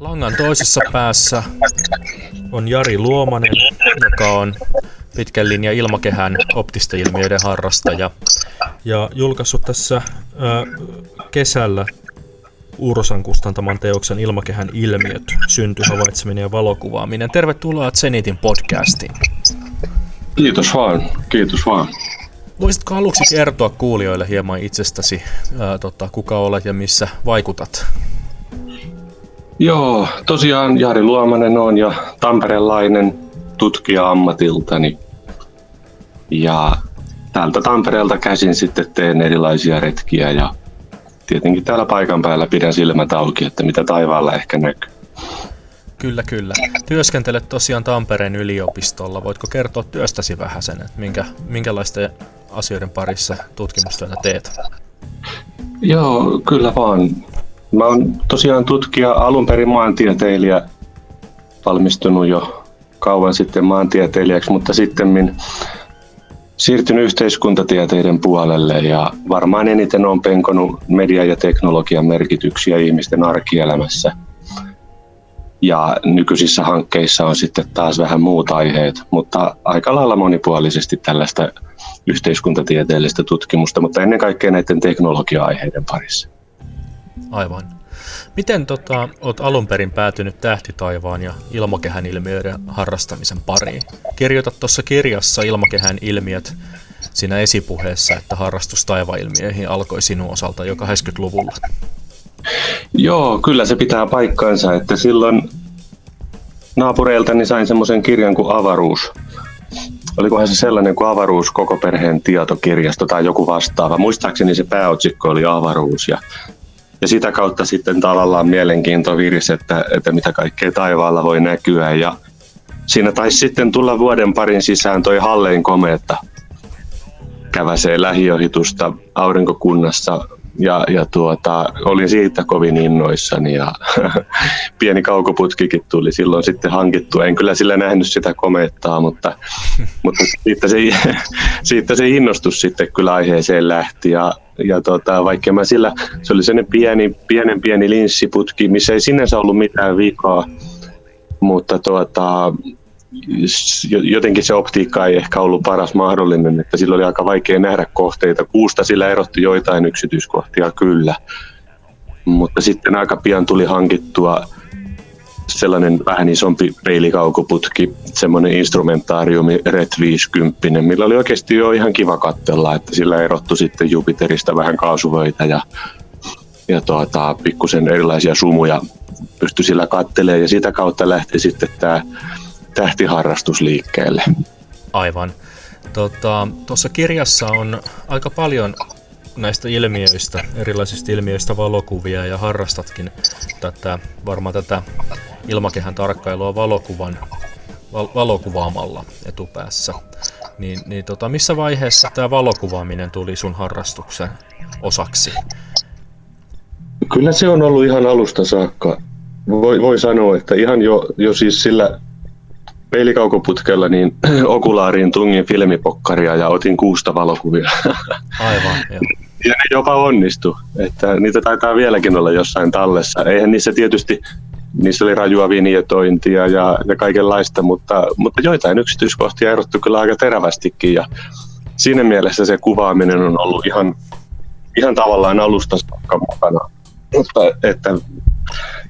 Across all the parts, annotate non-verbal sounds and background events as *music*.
Langan toisessa päässä on Jari Luomanen, joka on pitkän linjan ilmakehän optisten ilmiöiden harrastaja ja julkaissut tässä ö, kesällä Ursan kustantaman teoksen Ilmakehän ilmiöt, synty, havaitseminen ja valokuvaaminen. Tervetuloa Zenitin podcastiin. Kiitos vaan, kiitos vaan. Voisitko aluksi kertoa kuulijoille hieman itsestäsi, ää, tota, kuka olet ja missä vaikutat? Joo, tosiaan Jari Luomanen on ja tamperelainen tutkija ammatiltani. Ja täältä Tampereelta käsin sitten teen erilaisia retkiä ja tietenkin täällä paikan päällä pidän silmät auki, että mitä taivaalla ehkä näkyy. Kyllä, kyllä. Työskentelet tosiaan Tampereen yliopistolla. Voitko kertoa työstäsi vähän sen, että minkä, minkälaisten asioiden parissa tutkimustyötä teet? Joo, kyllä vaan. Mä oon tosiaan tutkija, alun perin maantieteilijä, valmistunut jo kauan sitten maantieteilijäksi, mutta sitten siirtynyt yhteiskuntatieteiden puolelle ja varmaan eniten on penkonut media- ja teknologian merkityksiä ihmisten arkielämässä. Ja nykyisissä hankkeissa on sitten taas vähän muut aiheet, mutta aika lailla monipuolisesti tällaista yhteiskuntatieteellistä tutkimusta, mutta ennen kaikkea näiden teknologia-aiheiden parissa. Aivan. Miten tota, olet alun perin päätynyt tähtitaivaan ja ilmakehän ilmiöiden harrastamisen pariin? Kirjoitat tuossa kirjassa Ilmakehän ilmiöt siinä esipuheessa, että harrastus taivailmiöihin alkoi sinun osalta jo 80-luvulla. Joo, kyllä se pitää paikkaansa, että silloin naapureiltani sain semmoisen kirjan kuin Avaruus. Olikohan se sellainen kuin Avaruus koko perheen tietokirjasto tai joku vastaava. Muistaakseni se pääotsikko oli Avaruus ja ja sitä kautta sitten tavallaan mielenkiinto virisi, että, että mitä kaikkea taivaalla voi näkyä. Ja siinä taisi sitten tulla vuoden parin sisään toi Hallein komeetta käväsee lähiohitusta aurinkokunnassa ja, ja tuota, olin siitä kovin innoissani ja *laughs* pieni kaukoputkikin tuli silloin sitten hankittua. En kyllä sillä nähnyt sitä komeettaa, mutta, *laughs* mutta siitä, se, *laughs* siitä se innostus sitten kyllä aiheeseen lähti ja, ja tota, vaikka mä sillä, se oli sellainen pieni, pienen pieni linssiputki, missä ei sinänsä ollut mitään vikaa, mutta tuota, jotenkin se optiikka ei ehkä ollut paras mahdollinen, että sillä oli aika vaikea nähdä kohteita. Kuusta sillä erotti joitain yksityiskohtia kyllä, mutta sitten aika pian tuli hankittua sellainen vähän isompi peilikaukoputki, semmoinen instrumentaariumi Red 50, millä oli oikeasti jo ihan kiva katsella, että sillä erottu sitten Jupiterista vähän kaasuvöitä ja, ja tuota, pikkusen erilaisia sumuja pystyi sillä kattelemaan ja sitä kautta lähti sitten tämä tähtiharrastus liikkeelle. Aivan. Tota, tuossa tota, kirjassa on aika paljon näistä ilmiöistä, erilaisista ilmiöistä valokuvia ja harrastatkin tätä, varmaan tätä ilmakehän tarkkailua valokuvan, val, valokuvaamalla etupäässä. Niin, niin tota, missä vaiheessa tämä valokuvaaminen tuli sun harrastuksen osaksi? Kyllä se on ollut ihan alusta saakka. Voi, voi sanoa, että ihan jo, jo siis sillä peilikaukoputkella niin *clears throat* okulaariin tungin filmipokkaria ja otin kuusta valokuvia. *laughs* Aivan, joo. Ja ne jopa onnistu, että niitä taitaa vieläkin olla jossain tallessa. Eihän niissä tietysti, niissä oli rajua vinjetointia ja, ja kaikenlaista, mutta, mutta joitain yksityiskohtia erottu kyllä aika terävästikin ja siinä mielessä se kuvaaminen on ollut ihan, ihan tavallaan alusta saakka mukana. Mutta että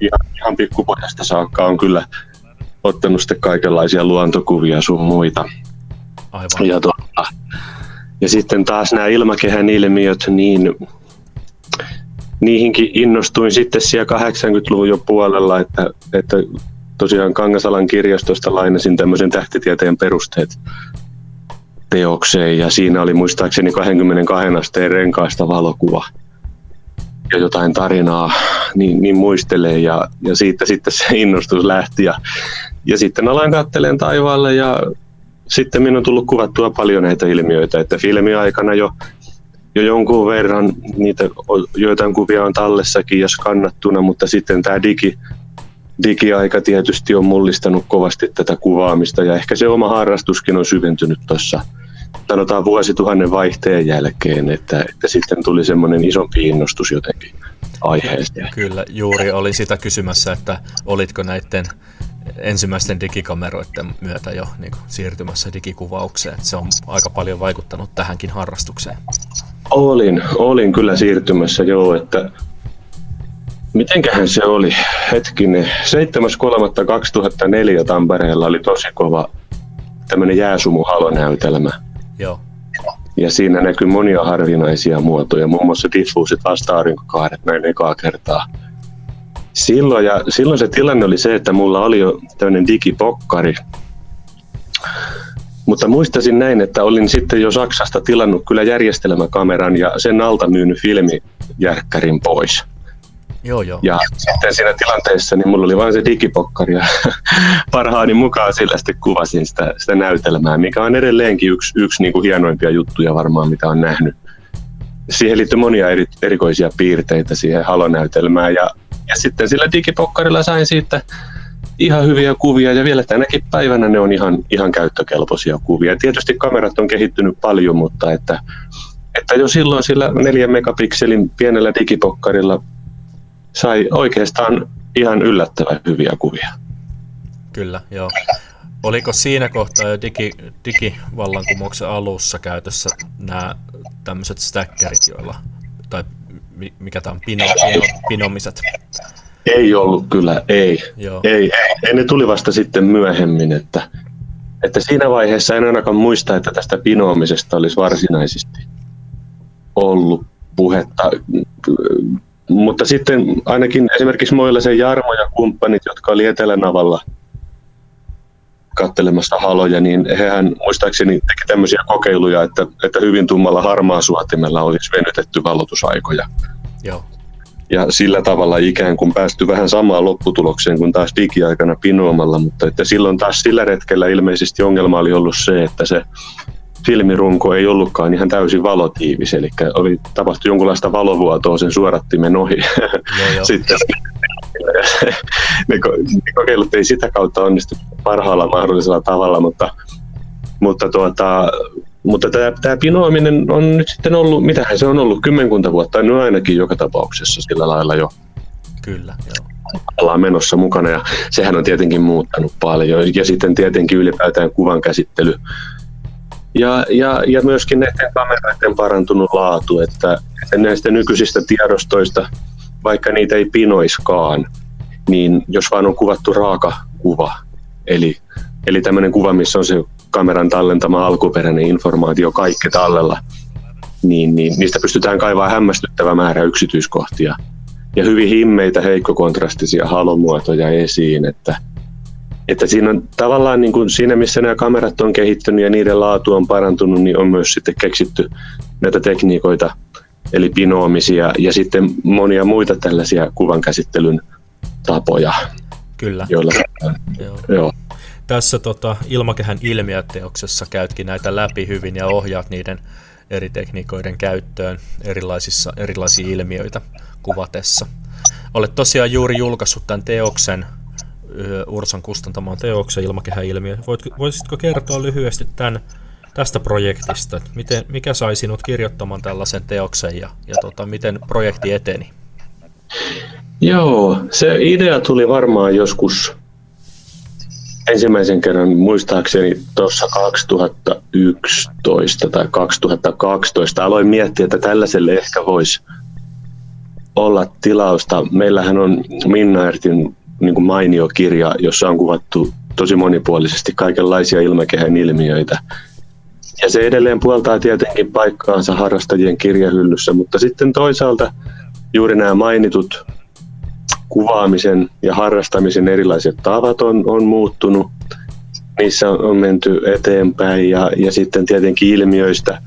ihan, ihan pikkupojasta saakka on kyllä ottanut sitten kaikenlaisia luontokuvia sun muita. Aivan. Ja, tuota, ja sitten taas nämä ilmakehän ilmiöt, niin niihinkin innostuin sitten siellä 80-luvun jo puolella, että, että tosiaan Kangasalan kirjastosta lainasin tämmöisen tähtitieteen perusteet teokseen ja siinä oli muistaakseni 22 asteen renkaista valokuva ja jotain tarinaa, niin, niin muistelee ja, ja siitä sitten se innostus lähti ja, ja sitten aloin katteleen taivaalle ja sitten minun on tullut kuvattua paljon näitä ilmiöitä, että filmiaikana jo, jo jonkun verran niitä joitain kuvia on tallessakin ja skannattuna, mutta sitten tämä digi, digiaika tietysti on mullistanut kovasti tätä kuvaamista ja ehkä se oma harrastuskin on syventynyt tuossa sanotaan vuosituhannen vaihteen jälkeen, että, että sitten tuli semmoinen isompi innostus jotenkin aiheesta. Kyllä, juuri oli sitä kysymässä, että olitko näiden ensimmäisten digikameroiden myötä jo niin kuin, siirtymässä digikuvaukseen. Se on aika paljon vaikuttanut tähänkin harrastukseen. Olin, olin kyllä siirtymässä joo, että mitenköhän se oli, hetkinen, 7.3.2004 Tampereella oli tosi kova tämmöinen jääsumuhalonäytelmä. Joo. Ja siinä näkyy monia harvinaisia muotoja, muun muassa diffuusit vasta-aurinkokaaret näin ekaa kertaa. Silloin, ja silloin se tilanne oli se, että mulla oli jo tämmöinen digipokkari, mutta muistasin näin, että olin sitten jo Saksasta tilannut kyllä järjestelmäkameran ja sen alta myynyt filmijärkkärin pois. Joo, joo. Ja sitten siinä tilanteessa niin mulla oli vain se digipokkari ja *laughs* parhaani mukaan sillä sitten kuvasin sitä, sitä näytelmää, mikä on edelleenkin yksi, yksi niin kuin hienoimpia juttuja varmaan, mitä on nähnyt. Siihen liittyy monia eri, erikoisia piirteitä siihen halonäytelmään ja, ja sitten sillä digipokkarilla sain siitä ihan hyviä kuvia ja vielä tänäkin päivänä ne on ihan, ihan käyttökelpoisia kuvia. Tietysti kamerat on kehittynyt paljon, mutta että, että jo silloin sillä 4 megapikselin pienellä digipokkarilla sai oikeastaan ihan yllättävän hyviä kuvia. Kyllä, joo. Oliko siinä kohtaa jo digi, digivallankumouksen alussa käytössä nämä tämmöiset stackerit, joilla, tai mikä tämä on, pino, pino, pinomiset? Ei ollut kyllä, ei. Joo. ei. Ei, ne tuli vasta sitten myöhemmin, että, että siinä vaiheessa en ainakaan muista, että tästä pinoamisesta olisi varsinaisesti ollut puhetta mutta sitten ainakin esimerkiksi Moilasen Jarmo ja kumppanit, jotka oli Etelänavalla kattelemassa haloja, niin hehän muistaakseni teki tämmöisiä kokeiluja, että, että hyvin tummalla harmaa suotimella olisi venytetty valotusaikoja. Joo. Ja sillä tavalla ikään kuin päästy vähän samaan lopputulokseen kuin taas digiaikana pinoamalla, mutta että silloin taas sillä retkellä ilmeisesti ongelma oli ollut se, että se filmirunko ei ollutkaan ihan täysin valotiivis, eli oli tapahtunut jonkunlaista valovuotoa sen suorattimen ohi. Joo, joo. *laughs* Sitten ne, ne kokeilut ei sitä kautta onnistu parhaalla mahdollisella tavalla, mutta, mutta, tuota, mutta tämä, tämä pinoaminen on nyt sitten ollut, mitähän se on ollut, kymmenkunta vuotta, no ainakin joka tapauksessa sillä lailla jo. Kyllä, joo ollaan menossa mukana ja sehän on tietenkin muuttanut paljon ja sitten tietenkin ylipäätään kuvan käsittely ja, ja, ja myöskin näiden kameroiden parantunut laatu, että, että näistä nykyisistä tiedostoista, vaikka niitä ei pinoiskaan, niin jos vaan on kuvattu raaka kuva, eli, eli tämmöinen kuva, missä on se kameran tallentama alkuperäinen informaatio kaikki tallella, niin, niin niistä pystytään kaivaa hämmästyttävä määrä yksityiskohtia. Ja hyvin himmeitä heikkokontrastisia halomuotoja esiin, että, että siinä on tavallaan niin kuin siinä, missä nämä kamerat on kehittynyt ja niiden laatu on parantunut, niin on myös sitten keksitty näitä tekniikoita, eli pinoamisia ja sitten monia muita tällaisia kuvan käsittelyn tapoja. Kyllä. Joilla, joo. joo. Tässä tota, ilmakehän ilmiöteoksessa käytkin näitä läpi hyvin ja ohjaat niiden eri tekniikoiden käyttöön erilaisissa, erilaisia ilmiöitä kuvatessa. Olet tosiaan juuri julkaissut tämän teoksen Ursan kustantamaan teoksen ilmakehäilmiö. Voisitko kertoa lyhyesti tämän, tästä projektista, miten, mikä sai sinut kirjoittamaan tällaisen teoksen ja, ja tota, miten projekti eteni? Joo, se idea tuli varmaan joskus ensimmäisen kerran muistaakseni tuossa 2011 tai 2012 aloin miettiä, että tällaiselle ehkä voisi olla tilausta. Meillähän on Minna Ertin niin kuin mainio kirja, jossa on kuvattu tosi monipuolisesti kaikenlaisia ilmakehän ilmiöitä. Ja se edelleen puoltaa tietenkin paikkaansa harrastajien kirjahyllyssä, mutta sitten toisaalta juuri nämä mainitut kuvaamisen ja harrastamisen erilaiset tavat on, on muuttunut. Niissä on, menty eteenpäin ja, ja sitten tietenkin ilmiöistä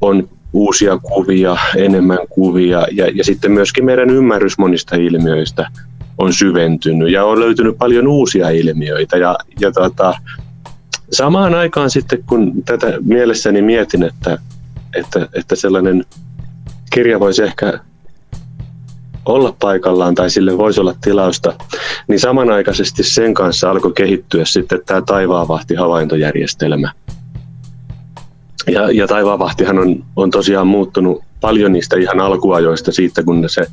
on uusia kuvia, enemmän kuvia ja, ja sitten myöskin meidän ymmärrys monista ilmiöistä on syventynyt ja on löytynyt paljon uusia ilmiöitä ja, ja tota, samaan aikaan sitten, kun tätä mielessäni mietin, että, että, että sellainen kirja voisi ehkä olla paikallaan tai sille voisi olla tilausta, niin samanaikaisesti sen kanssa alkoi kehittyä sitten tämä taivaanvahti havaintojärjestelmä. Ja, ja taivaanvahtihan on, on tosiaan muuttunut paljon niistä ihan alkuajoista siitä, kun se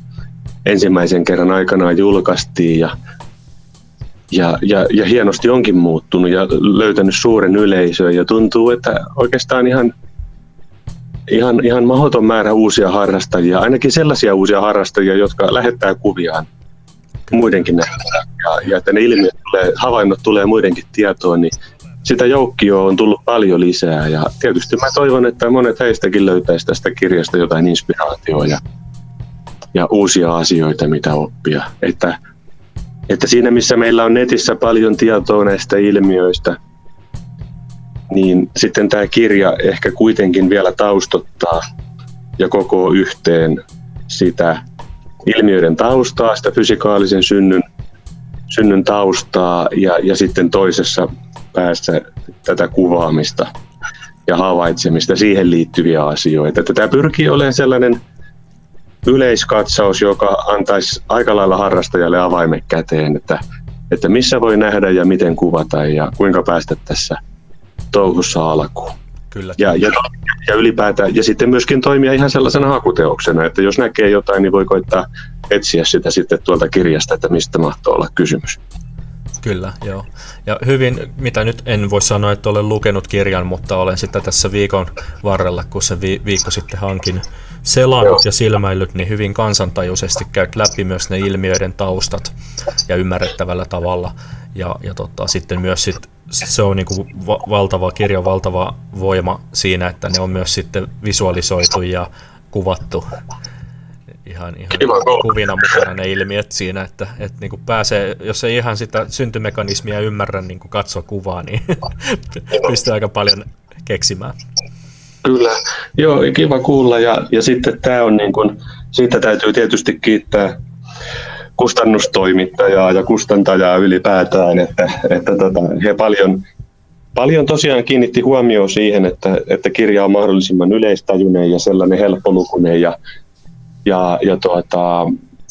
ensimmäisen kerran aikanaan julkaistiin ja, ja, ja, ja hienosti onkin muuttunut ja löytänyt suuren yleisön ja tuntuu, että oikeastaan ihan ihan, ihan mahdoton määrä uusia harrastajia, ainakin sellaisia uusia harrastajia, jotka lähettää kuviaan muidenkin. Ja, ja että ne ilmiöt tulee, havainnot tulee muidenkin tietoon, niin sitä joukkioa on tullut paljon lisää. Ja tietysti mä toivon, että monet heistäkin löytäisi tästä kirjasta jotain inspiraatioa ja, ja uusia asioita, mitä oppia. Että, että siinä, missä meillä on netissä paljon tietoa näistä ilmiöistä, niin sitten tämä kirja ehkä kuitenkin vielä taustottaa ja koko yhteen sitä ilmiöiden taustaa, sitä fysikaalisen synnyn, synnyn taustaa ja, ja sitten toisessa päässä tätä kuvaamista ja havaitsemista, siihen liittyviä asioita. Että tämä pyrkii olemaan sellainen yleiskatsaus, joka antaisi aika lailla harrastajalle avaimet käteen, että, että missä voi nähdä ja miten kuvata ja kuinka päästä tässä – touhussa alkuun. Kyllä. Ja, ja, ja ylipäätään, ja sitten myöskin toimia ihan sellaisena hakuteoksena, että jos näkee jotain, niin voi koittaa etsiä sitä sitten tuolta kirjasta, että mistä mahtoo olla kysymys. Kyllä, joo. Ja hyvin, mitä nyt en voi sanoa, että olen lukenut kirjan, mutta olen sitä tässä viikon varrella, kun se vi- viikko sitten hankin selannut joo. ja silmäillyt, niin hyvin kansantajuisesti käyt läpi myös ne ilmiöiden taustat ja ymmärrettävällä tavalla. Ja, ja tota, sitten myös sit se on niin kuin valtava kirja, valtava voima siinä, että ne on myös sitten visualisoitu ja kuvattu ihan, ihan kuvina mukana ne ilmiöt siinä, että, että niin kuin pääsee, jos ei ihan sitä syntymekanismia ymmärrä niin kuin katsoa kuvaa, niin *laughs* pystyy aika paljon keksimään. Kyllä, joo, kiva kuulla. Ja, ja sitten tämä on niin kuin, siitä täytyy tietysti kiittää kustannustoimittajaa ja kustantajaa ylipäätään, että, että tota, he paljon, paljon tosiaan kiinnitti huomioon siihen, että, että kirja on mahdollisimman yleistajuinen ja sellainen helppolukuinen ja, ja, ja tuota,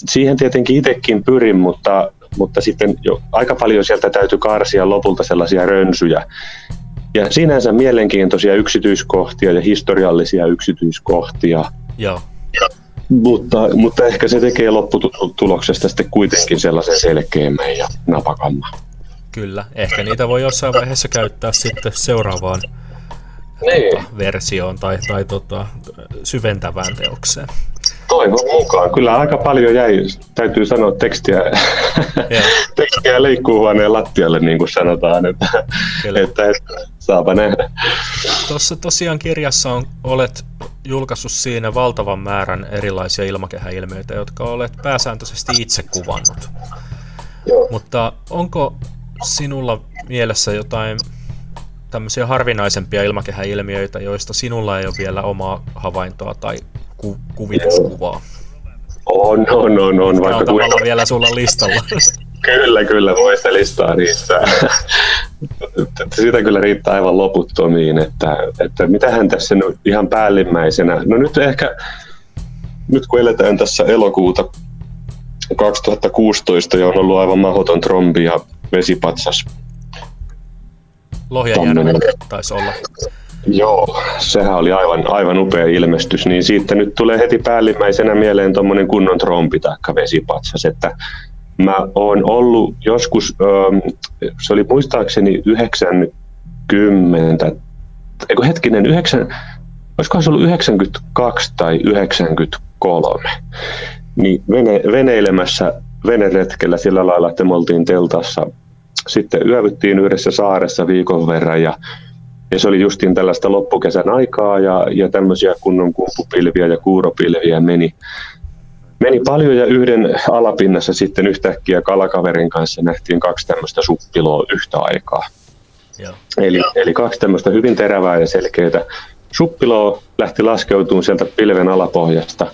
siihen tietenkin itsekin pyrin, mutta, mutta sitten jo aika paljon sieltä täytyy karsia lopulta sellaisia rönsyjä. Ja sinänsä mielenkiintoisia yksityiskohtia ja historiallisia yksityiskohtia. Joo. Mutta, mutta ehkä se tekee lopputuloksesta sitten kuitenkin sellaisen selkeämmän ja napakamman. Kyllä, ehkä niitä voi jossain vaiheessa käyttää sitten seuraavaan niin. tota, versioon tai, tai tota, syventävään teokseen. Toivon mukaan. Kyllä aika paljon jäi, täytyy sanoa, tekstiä, *laughs* tekstiä leikkuuhuoneen lattialle, niin kuin sanotaan, että, että, että saapa nähdä. Tuossa tosiaan kirjassa on, olet julkaissut siinä valtavan määrän erilaisia ilmakehäilmiöitä, jotka olet pääsääntöisesti itse kuvannut. Joo. Mutta onko sinulla mielessä jotain tämmöisiä harvinaisempia ilmakehäilmiöitä, joista sinulla ei ole vielä omaa havaintoa tai ku- kuvituskuvaa? On, on, on. on vaikka on kuinka... vielä sulla listalla. *laughs* kyllä, kyllä, voi sitä listaa riittää. Sitä *laughs* kyllä riittää aivan loputtomiin, että, että mitähän tässä nyt ihan päällimmäisenä. No nyt ehkä, nyt kun eletään tässä elokuuta 2016 ja on ollut aivan mahdoton trombi ja vesipatsas. Lohjajärvi taisi olla. Joo, sehän oli aivan, aivan upea ilmestys, niin siitä nyt tulee heti päällimmäisenä mieleen tuommoinen kunnon trompi tai vesipatsas, että mä oon ollut joskus, se oli muistaakseni 90, eikö hetkinen, 9, olisikohan se ollut 92 tai 93, niin vene, veneilemässä veneretkellä sillä lailla, että me oltiin teltassa. Sitten yövyttiin yhdessä saaressa viikon verran ja, ja se oli justiin tällaista loppukesän aikaa ja, ja tämmöisiä kunnon kumpupilviä ja kuuropilviä meni, meni paljon ja yhden alapinnassa sitten yhtäkkiä kalakaverin kanssa nähtiin kaksi tämmöistä suppiloa yhtä aikaa. Joo. Eli, eli kaksi tämmöistä hyvin terävää ja selkeää suppiloa lähti laskeutumaan sieltä pilven alapohjasta.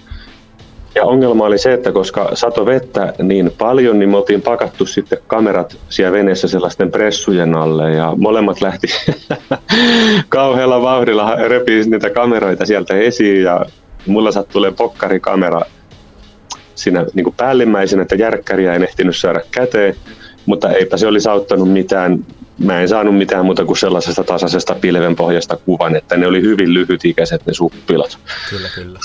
Ja ongelma oli se, että koska sato vettä niin paljon, niin me oltiin pakattu sitten kamerat siellä veneessä sellaisten pressujen alle ja molemmat lähti *laughs* kauhealla vauhdilla repii niitä kameroita sieltä esiin ja mulla sattui pokkarikamera siinä niin kuin päällimmäisenä, että järkkäriä en ehtinyt saada käteen, mutta eipä se olisi auttanut mitään. Mä en saanut mitään muuta kuin sellaisesta tasaisesta pilvenpohjasta kuvan, että ne oli hyvin lyhytikäiset ne suppilot. Kyllä, kyllä.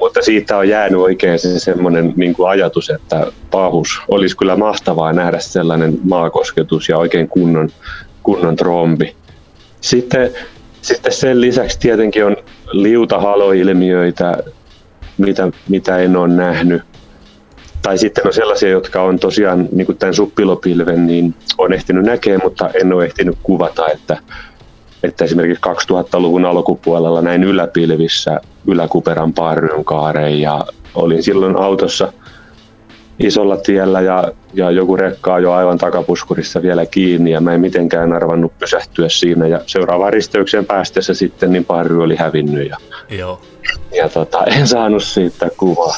Mutta siitä on jäänyt oikein se semmoinen niin kuin ajatus, että pahus olisi kyllä mahtavaa nähdä sellainen maakosketus ja oikein kunnon, kunnon trombi. Sitten, sitten sen lisäksi tietenkin on liutahaloilmiöitä, mitä, mitä en ole nähnyt tai sitten on sellaisia, jotka on tosiaan niin kuin tämän suppilopilven, niin on ehtinyt näkemään, mutta en ole ehtinyt kuvata, että, että esimerkiksi 2000-luvun alkupuolella näin yläpilvissä yläkuperan parryn kaareen ja olin silloin autossa isolla tiellä ja, ja joku rekka jo aivan takapuskurissa vielä kiinni ja mä en mitenkään arvannut pysähtyä siinä ja seuraavaan risteykseen päästessä sitten niin parry oli hävinnyt ja, Joo. ja tota, en saanut siitä kuvaa.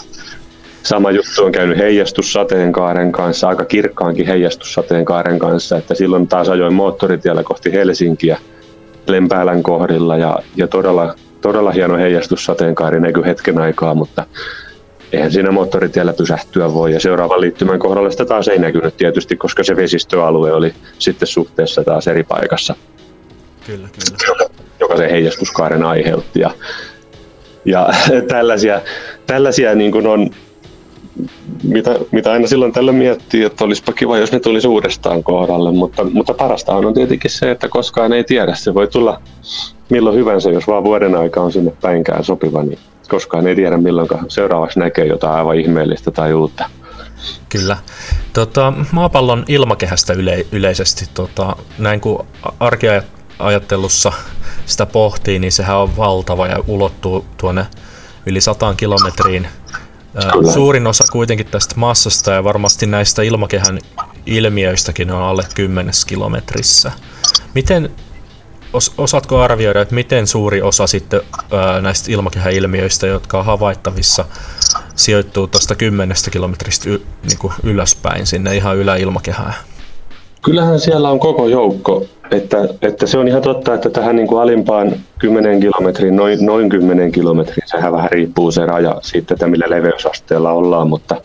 Sama juttu on käynyt heijastussateenkaaren kanssa, aika kirkkaankin heijastussateenkaaren kanssa, että silloin taas ajoin moottoritiellä kohti Helsinkiä Lempäälän kohdilla ja, ja todella, todella hieno heijastussateenkaari näkyi hetken aikaa, mutta eihän siinä moottoritiellä pysähtyä voi. Ja seuraavan liittymän kohdalla sitä taas ei näkynyt tietysti, koska se vesistöalue oli sitten suhteessa taas eri paikassa. Kyllä, kyllä. Joka, joka se heijastuskaaren aiheutti. Ja, ja *laughs* tällaisia, tällaisia niin kuin on mitä, mitä aina silloin tällä miettii, että olisipa kiva, jos ne tulisi uudestaan kohdalle, mutta, mutta parasta on tietenkin se, että koskaan ei tiedä. Se voi tulla milloin hyvänsä, jos vaan vuoden aika on sinne päinkään sopiva, niin koskaan ei tiedä milloin seuraavaksi näkee jotain aivan ihmeellistä tai uutta. Kyllä. Tota, maapallon ilmakehästä yle, yleisesti, tota, näin kuin arkiajattelussa sitä pohtii, niin sehän on valtava ja ulottuu tuonne yli sataan kilometriin Kyllä. Suurin osa kuitenkin tästä massasta ja varmasti näistä ilmakehän ilmiöistäkin on alle 10 kilometrissä. Miten, os, osaatko arvioida, että miten suuri osa sitten ää, näistä ilmakehän ilmiöistä, jotka on havaittavissa, sijoittuu tuosta 10 kilometristä y, niin ylöspäin sinne ihan yläilmakehään? Kyllähän siellä on koko joukko että, että se on ihan totta, että tähän niin kuin alimpaan 10 kilometriin, noin, noin 10 kilometriin, sehän vähän riippuu se raja siitä, että millä leveysasteella ollaan, mutta,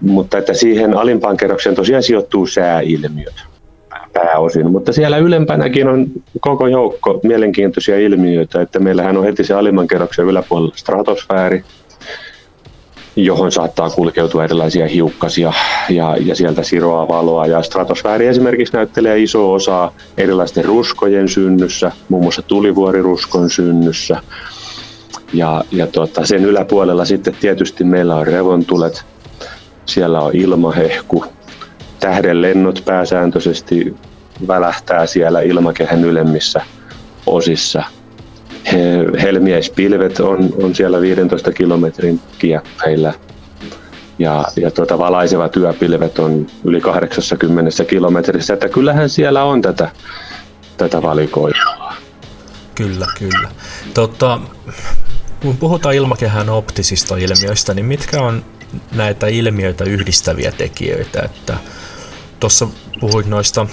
mutta että siihen alimpaan kerrokseen tosiaan sijoittuu sääilmiöt pääosin, mutta siellä ylempänäkin on koko joukko mielenkiintoisia ilmiöitä, että meillähän on heti se alimman kerroksen yläpuolella stratosfääri, johon saattaa kulkeutua erilaisia hiukkasia ja, ja sieltä siroa valoa. Ja stratosfääri esimerkiksi näyttelee iso osaa erilaisten ruskojen synnyssä, muun muassa tulivuoriruskon synnyssä. Ja, ja tuota, sen yläpuolella sitten tietysti meillä on revontulet, siellä on ilmahehku, tähdenlennot pääsääntöisesti välähtää siellä ilmakehän ylemmissä osissa – helmiäispilvet on, on siellä 15 kilometrin kieppeillä ja, ja tuota, valaisevat yöpilvet on yli 80 kilometrissä, että kyllähän siellä on tätä, tätä valikoimaa. Kyllä, kyllä. Tota, kun puhutaan ilmakehän optisista ilmiöistä, niin mitkä on näitä ilmiöitä yhdistäviä tekijöitä? Että tuossa puhuit noista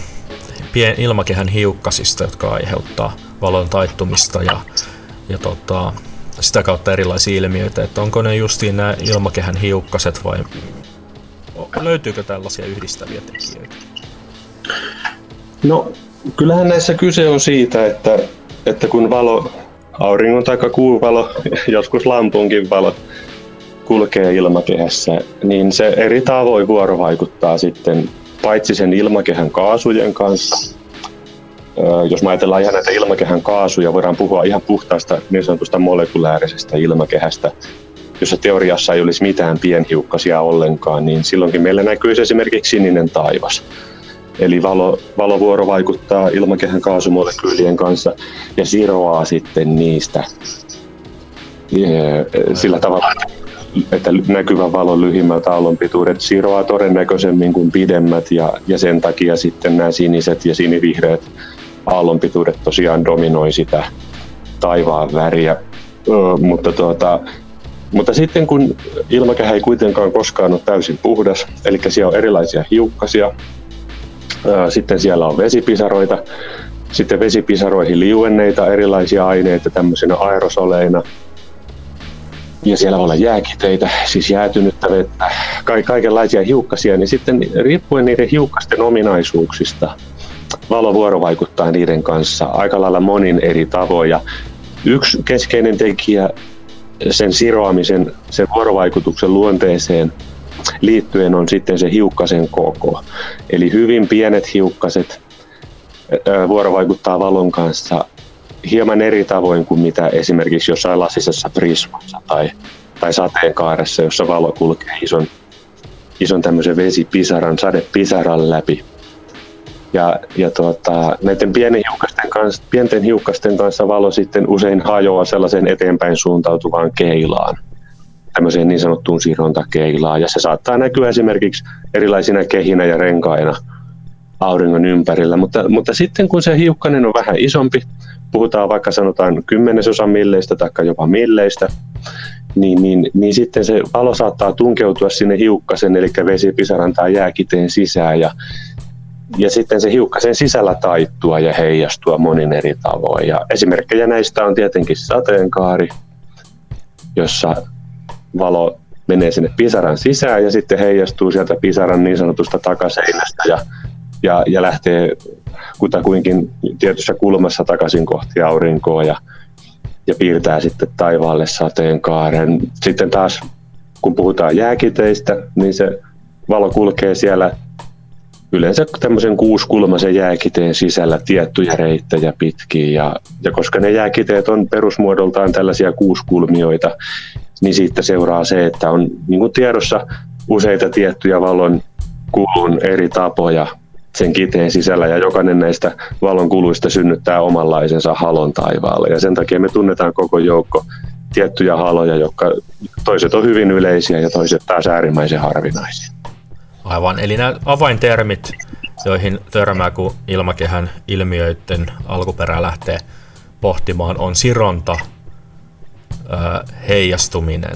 pien ilmakehän hiukkasista, jotka aiheuttaa valon taittumista ja, ja tota, sitä kautta erilaisia ilmiöitä, että onko ne justiin nämä ilmakehän hiukkaset vai löytyykö tällaisia yhdistäviä tekijöitä? No kyllähän näissä kyse on siitä, että, että kun valo, auringon tai kuun valo, *laughs* joskus lampunkin valo kulkee ilmakehässä, niin se eri tavoin vuorovaikuttaa sitten paitsi sen ilmakehän kaasujen kanssa, jos me ajatellaan ihan näitä ilmakehän kaasuja, voidaan puhua ihan puhtaasta niin sanotusta molekuläärisestä ilmakehästä, jossa teoriassa ei olisi mitään pienhiukkasia ollenkaan, niin silloinkin meillä näkyisi esimerkiksi sininen taivas. Eli valo, valovuoro vaikuttaa ilmakehän kaasumolekyylien kanssa ja siroaa sitten niistä sillä tavalla, että näkyvän valon lyhimmät aallonpituudet siroaa todennäköisemmin kuin pidemmät ja, ja sen takia sitten nämä siniset ja sinivihreät aallonpituudet tosiaan dominoi sitä taivaan väriä. Ö, mutta tuota, Mutta sitten kun ilmakehä ei kuitenkaan koskaan ole täysin puhdas, eli siellä on erilaisia hiukkasia, sitten siellä on vesipisaroita, sitten vesipisaroihin liuenneita erilaisia aineita tämmöisenä aerosoleina, ja siellä voi olla jääkiteitä, siis jäätynyttä vettä, ka- kaikenlaisia hiukkasia, niin sitten riippuen niiden hiukkasten ominaisuuksista, valo vuorovaikuttaa niiden kanssa aika lailla monin eri tavoin. Ja yksi keskeinen tekijä sen siroamisen, sen vuorovaikutuksen luonteeseen liittyen on sitten se hiukkasen koko. Eli hyvin pienet hiukkaset vuorovaikuttaa valon kanssa hieman eri tavoin kuin mitä esimerkiksi jossain lasisessa prismassa tai, tai sateenkaaressa, jossa valo kulkee ison, ison tämmöisen vesipisaran, sadepisaran läpi. Ja, ja tuota, näiden pienen hiukkasten kanssa, pienten hiukkasten kanssa valo sitten usein hajoaa sellaisen eteenpäin suuntautuvaan keilaan, tämmöiseen niin sanottuun sirontakeilaan. Ja se saattaa näkyä esimerkiksi erilaisina kehinä ja renkaina auringon ympärillä. Mutta, mutta sitten kun se hiukkanen on vähän isompi, puhutaan vaikka sanotaan kymmenesosan milleistä tai jopa milleistä, niin, niin, niin sitten se valo saattaa tunkeutua sinne hiukkasen, eli vesipisaran tai jääkiteen sisään ja, ja sitten se hiukkasen sisällä taittua ja heijastua monin eri tavoin. Ja esimerkkejä näistä on tietenkin sateenkaari, jossa valo menee sinne pisaran sisään ja sitten heijastuu sieltä pisaran niin sanotusta takaseinästä ja, ja, ja lähtee kutakuinkin tietyssä kulmassa takaisin kohti aurinkoa ja, ja piirtää sitten taivaalle sateenkaaren. Sitten taas kun puhutaan jääkiteistä, niin se valo kulkee siellä yleensä tämmöisen kuuskulmaisen jääkiteen sisällä tiettyjä reittejä pitkin. Ja, ja koska ne jääkiteet on perusmuodoltaan tällaisia kuuskulmioita, niin siitä seuraa se, että on niin kuin tiedossa useita tiettyjä valon kulun eri tapoja sen kiteen sisällä ja jokainen näistä valon kuluista synnyttää omanlaisensa halon taivaalle. Ja sen takia me tunnetaan koko joukko tiettyjä haloja, jotka toiset on hyvin yleisiä ja toiset taas äärimmäisen harvinaisia. Aivan, eli nämä avaintermit, joihin törmää, kun ilmakehän ilmiöiden alkuperä lähtee pohtimaan, on sironta, heijastuminen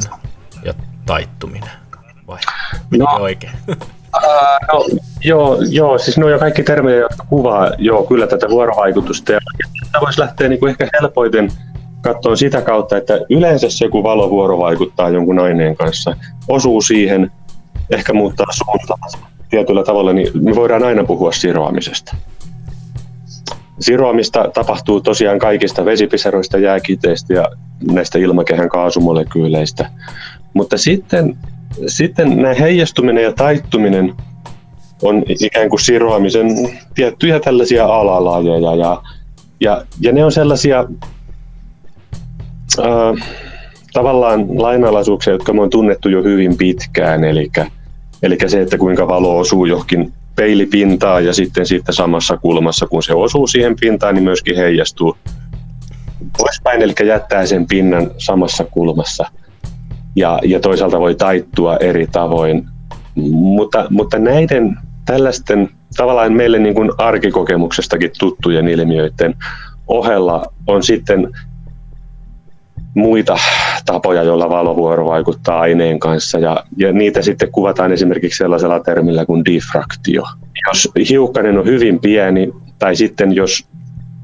ja taittuminen. Vai no, oikein? Uh, no, joo, joo, siis on jo kaikki termejä, jotka kuvaa joo, kyllä tätä vuorovaikutusta. Ja tämä voisi lähteä niin kuin ehkä helpoiten katsoa sitä kautta, että yleensä se, kun valo vuorovaikuttaa jonkun aineen kanssa, osuu siihen, ehkä muuttaa suuntaa tietyllä tavalla, niin me voidaan aina puhua siroamisesta. Siroamista tapahtuu tosiaan kaikista vesipisaroista, jääkiteistä ja näistä ilmakehän kaasumolekyyleistä. Mutta sitten sitten nämä heijastuminen ja taittuminen on ikään kuin siroamisen tiettyjä tällaisia alalajeja ja, ja, ja ne on sellaisia äh, tavallaan lainalaisuuksia, jotka me on tunnettu jo hyvin pitkään, eli, eli se, että kuinka valo osuu johonkin peilipintaan ja sitten siitä samassa kulmassa, kun se osuu siihen pintaan, niin myöskin heijastuu poispäin, eli jättää sen pinnan samassa kulmassa – ja, ja toisaalta voi taittua eri tavoin. Mutta, mutta näiden tällaisten tavallaan meille niin kuin arkikokemuksestakin tuttujen ilmiöiden ohella on sitten muita tapoja, joilla valovuoro vaikuttaa aineen kanssa ja, ja niitä sitten kuvataan esimerkiksi sellaisella termillä kuin diffraktio. Jos hiukkanen on hyvin pieni tai sitten jos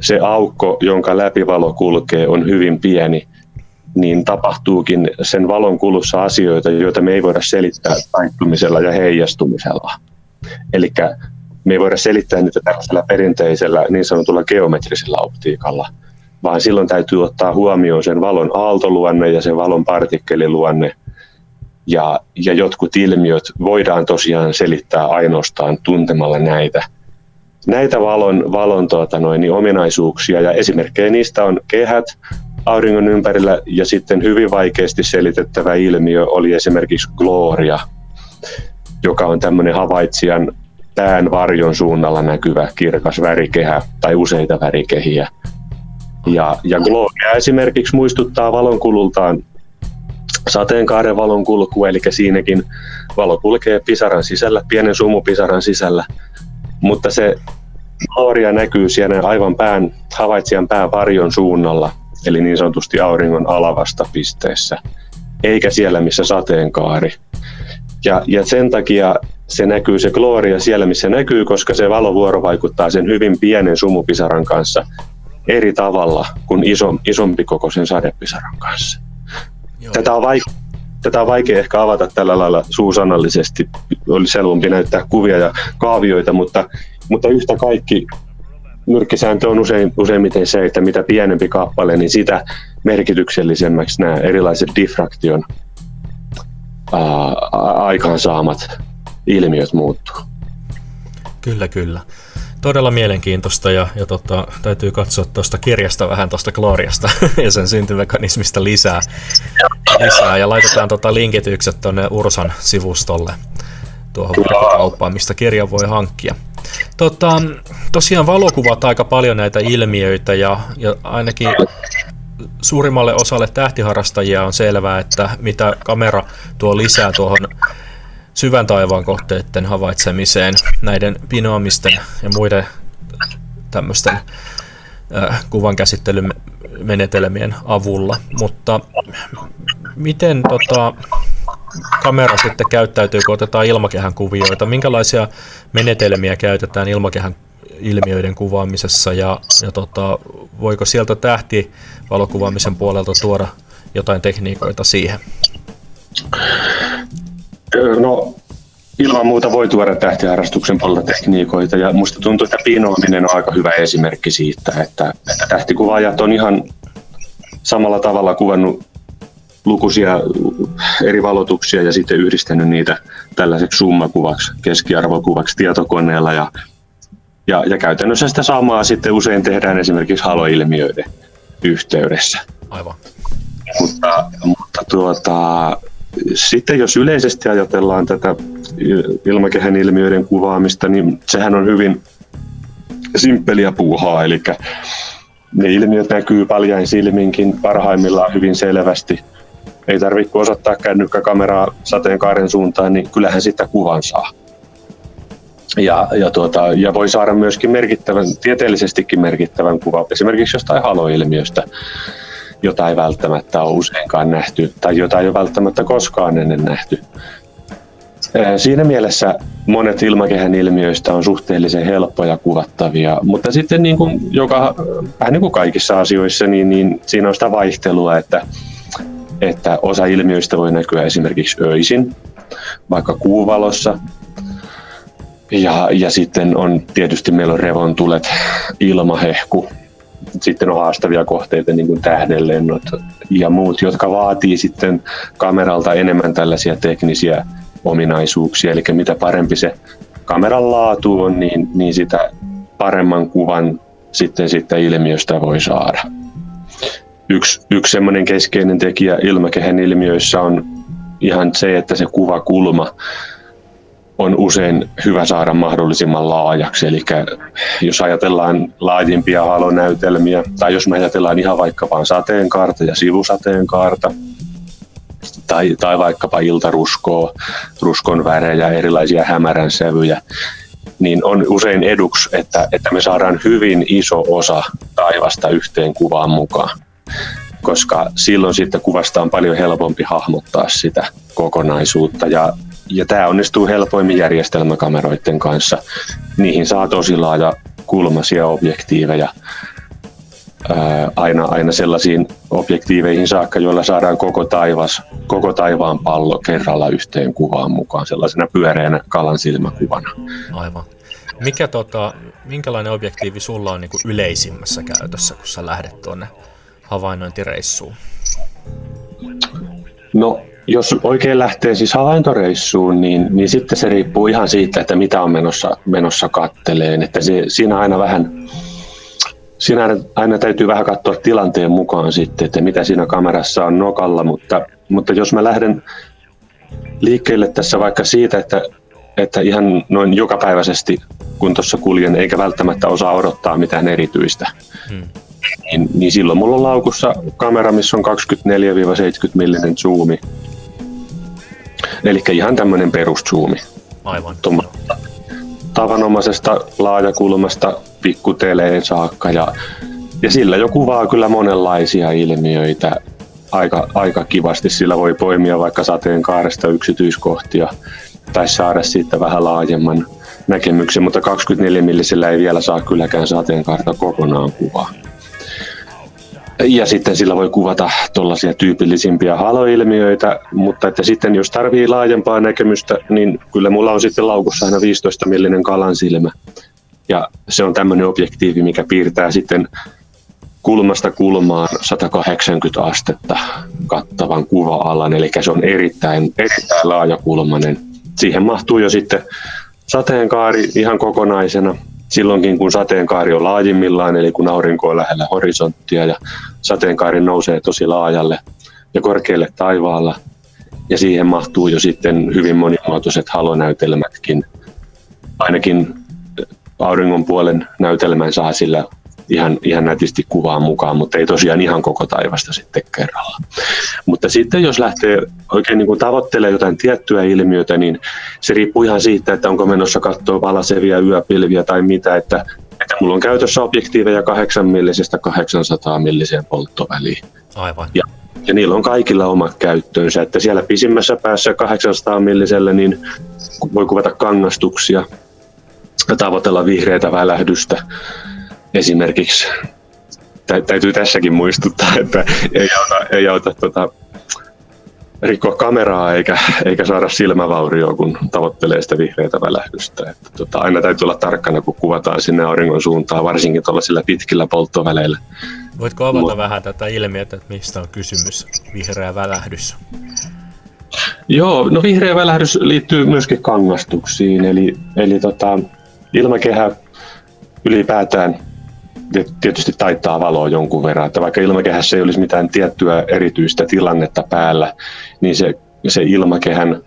se aukko, jonka läpi valo kulkee, on hyvin pieni, niin tapahtuukin sen valon kulussa asioita, joita me ei voida selittää taittumisella ja heijastumisella. Eli me ei voida selittää niitä tällaisella perinteisellä niin sanotulla geometrisellä optiikalla, vaan silloin täytyy ottaa huomioon sen valon aaltoluonne ja sen valon partikkeliluonne. Ja, ja jotkut ilmiöt voidaan tosiaan selittää ainoastaan tuntemalla näitä, näitä valon, valon tuota noin, niin ominaisuuksia. Ja esimerkkejä niistä on kehät, auringon ympärillä ja sitten hyvin vaikeasti selitettävä ilmiö oli esimerkiksi Gloria, joka on tämmöinen havaitsijan pään varjon suunnalla näkyvä kirkas värikehä tai useita värikehiä. Ja, ja Gloria esimerkiksi muistuttaa valonkulultaan sateenkaaren kulkua, eli siinäkin valo kulkee pisaran sisällä, pienen sumupisaran sisällä, mutta se Gloria näkyy siellä aivan pään, havaitsijan pään varjon suunnalla eli niin sanotusti auringon alavasta pisteessä. eikä siellä, missä sateenkaari. Ja, ja sen takia se näkyy se klooria siellä, missä näkyy, koska se valovuoro vaikuttaa sen hyvin pienen sumupisaran kanssa eri tavalla kuin iso, isompi kokoisen sadepisaran kanssa. Joo. Tätä on, vaik- tätä on vaikea ehkä avata tällä lailla suusanallisesti. Olisi helpompi näyttää kuvia ja kaavioita, mutta, mutta yhtä kaikki nyrkkisääntö on usein, useimmiten se, että mitä pienempi kappale, niin sitä merkityksellisemmäksi nämä erilaiset diffraktion ää, aikaansaamat ilmiöt muuttuu. Kyllä, kyllä. Todella mielenkiintoista ja, ja tota, täytyy katsoa tuosta kirjasta vähän tuosta Gloriasta *laughs* ja sen syntymekanismista lisää. lisää. Ja laitetaan tota linkitykset tuonne Ursan sivustolle tuohon verkkokauppaan, mistä kirja voi hankkia. Tota, tosiaan valokuvat aika paljon näitä ilmiöitä ja, ja ainakin suurimmalle osalle tähtiharrastajia on selvää, että mitä kamera tuo lisää tuohon syvän taivaan kohteiden havaitsemiseen näiden pinoamisten ja muiden tämmöisten kuvan käsittelymenetelmien avulla. Mutta miten tota, kamera sitten käyttäytyy, kun otetaan ilmakehän kuvioita? Minkälaisia menetelmiä käytetään ilmakehän ilmiöiden kuvaamisessa ja, ja tota, voiko sieltä tähti valokuvaamisen puolelta tuoda jotain tekniikoita siihen? No ilman muuta voi tuoda tähtiharrastuksen puolelta tekniikoita ja musta tuntuu, että pinoaminen on aika hyvä esimerkki siitä, että, että tähtikuvaajat on ihan samalla tavalla kuvannut lukuisia eri valotuksia ja sitten yhdistänyt niitä tällaiseksi summakuvaksi, keskiarvokuvaksi tietokoneella ja, ja, ja käytännössä sitä samaa sitten usein tehdään esimerkiksi haloilmiöiden yhteydessä. Aivan. Mutta, mutta tuota, sitten jos yleisesti ajatellaan tätä ilmakehän ilmiöiden kuvaamista, niin sehän on hyvin simppeliä puuhaa, eli ne ilmiöt näkyy paljain silminkin parhaimmillaan hyvin selvästi. Ei tarvitse osoittaa kännykkäkameraa sateenkaaren suuntaan, niin kyllähän sitä kuvan saa. Ja, ja, tuota, ja voi saada myöskin merkittävän, tieteellisestikin merkittävän kuvan, esimerkiksi jostain haloilmiöstä jota ei välttämättä ole useinkaan nähty tai jota ei ole välttämättä koskaan ennen nähty. Siinä mielessä monet ilmakehän ilmiöistä on suhteellisen helppoja kuvattavia, mutta sitten niin kuin joka, vähän niin kuin kaikissa asioissa, niin, niin siinä on sitä vaihtelua, että, että osa ilmiöistä voi näkyä esimerkiksi öisin, vaikka kuuvalossa, ja, ja sitten on tietysti meillä on revontulet, ilmahehku, sitten on haastavia kohteita, niin kuin tähdenlennot ja muut, jotka vaatii sitten kameralta enemmän tällaisia teknisiä ominaisuuksia. Eli mitä parempi se kameran laatu on, niin, niin sitä paremman kuvan sitten sitten ilmiöstä voi saada. Yksi, yksi semmoinen keskeinen tekijä ilmakehän ilmiöissä on ihan se, että se kuvakulma on usein hyvä saada mahdollisimman laajaksi. Eli jos ajatellaan laajimpia halonäytelmiä, tai jos me ajatellaan ihan vaikka vain sateenkaarta ja sivusateenkaarta, tai, tai vaikkapa iltaruskoa, ruskon värejä, erilaisia hämärän sävyjä, niin on usein eduksi, että, että me saadaan hyvin iso osa taivasta yhteen kuvaan mukaan koska silloin sitten kuvasta on paljon helpompi hahmottaa sitä kokonaisuutta ja ja tämä onnistuu helpoimmin järjestelmäkameroiden kanssa. Niihin saa tosi laaja kulmaisia objektiiveja ää, aina, aina sellaisiin objektiiveihin saakka, joilla saadaan koko taivas, koko taivaan pallo kerralla yhteen kuvaan mukaan sellaisena pyöreänä kalan silmäkuvana. Aivan. Mikä tota, minkälainen objektiivi sulla on niin kuin yleisimmässä käytössä, kun sä lähdet tuonne havainnointireissuun? No jos oikein lähtee siis havaintoreissuun, niin, niin sitten se riippuu ihan siitä, että mitä on menossa, menossa katteleen. Että se, siinä aina vähän, siinä aina, aina täytyy vähän katsoa tilanteen mukaan sitten, että mitä siinä kamerassa on nokalla, mutta, mutta jos mä lähden liikkeelle tässä vaikka siitä, että, että ihan noin jokapäiväisesti kun tuossa kuljen, eikä välttämättä osaa odottaa mitään erityistä, hmm. niin, niin silloin mulla on laukussa kamera, missä on 24-70 millinen zoomi, Eli ihan tämmöinen peruszoomi. Aivan. tavanomaisesta laajakulmasta pikkuteleen saakka ja, ja sillä jo kuvaa kyllä monenlaisia ilmiöitä. aika, aika kivasti. Sillä voi poimia vaikka sateenkaaresta yksityiskohtia tai saada siitä vähän laajemman näkemyksen, mutta 24 millisellä ei vielä saa kylläkään sateenkaarta kokonaan kuvaa. Ja sitten sillä voi kuvata tuollaisia tyypillisimpiä haloilmiöitä, mutta että sitten jos tarvii laajempaa näkemystä, niin kyllä mulla on sitten laukussa aina 15 millinen kalansilmä. Ja se on tämmöinen objektiivi, mikä piirtää sitten kulmasta kulmaan 180 astetta kattavan kuva-alan, eli se on erittäin, erittäin laajakulmainen. Siihen mahtuu jo sitten sateenkaari ihan kokonaisena, silloinkin kun sateenkaari on laajimmillaan, eli kun aurinko on lähellä horisonttia ja sateenkaari nousee tosi laajalle ja korkealle taivaalla. Ja siihen mahtuu jo sitten hyvin monimuotoiset halonäytelmätkin. Ainakin auringon puolen näytelmän saa sillä ihan, ihan nätisti kuvaan mukaan, mutta ei tosiaan ihan koko taivasta sitten kerralla. Mutta sitten jos lähtee oikein niin kuin tavoittelemaan jotain tiettyä ilmiötä, niin se riippuu ihan siitä, että onko menossa katsoa valasevia yöpilviä tai mitä, että, että mulla on käytössä objektiiveja 8 millisestä 800 milliseen polttoväliin. Aivan. Ja, ja niillä on kaikilla omat käyttöönsä, että siellä pisimmässä päässä 800 milliselle niin voi kuvata kangastuksia, tavoitella vihreitä välähdystä, esimerkiksi täytyy tässäkin muistuttaa, että ei auta, ei auta tota, rikkoa kameraa eikä, eikä saada silmävaurioa, kun tavoittelee sitä vihreitä välähdystä. Että tota, aina täytyy olla tarkkana, kun kuvataan sinne auringon suuntaan, varsinkin tuollaisilla pitkillä polttoväleillä. Voitko avata Mut, vähän tätä ilmiötä, että mistä on kysymys vihreä välähdys? Joo, no vihreä välähdys liittyy myöskin kangastuksiin, eli, eli tota, ilmakehä ylipäätään tietysti taittaa valoa jonkun verran, että vaikka ilmakehässä ei olisi mitään tiettyä erityistä tilannetta päällä, niin se, se ilmakehän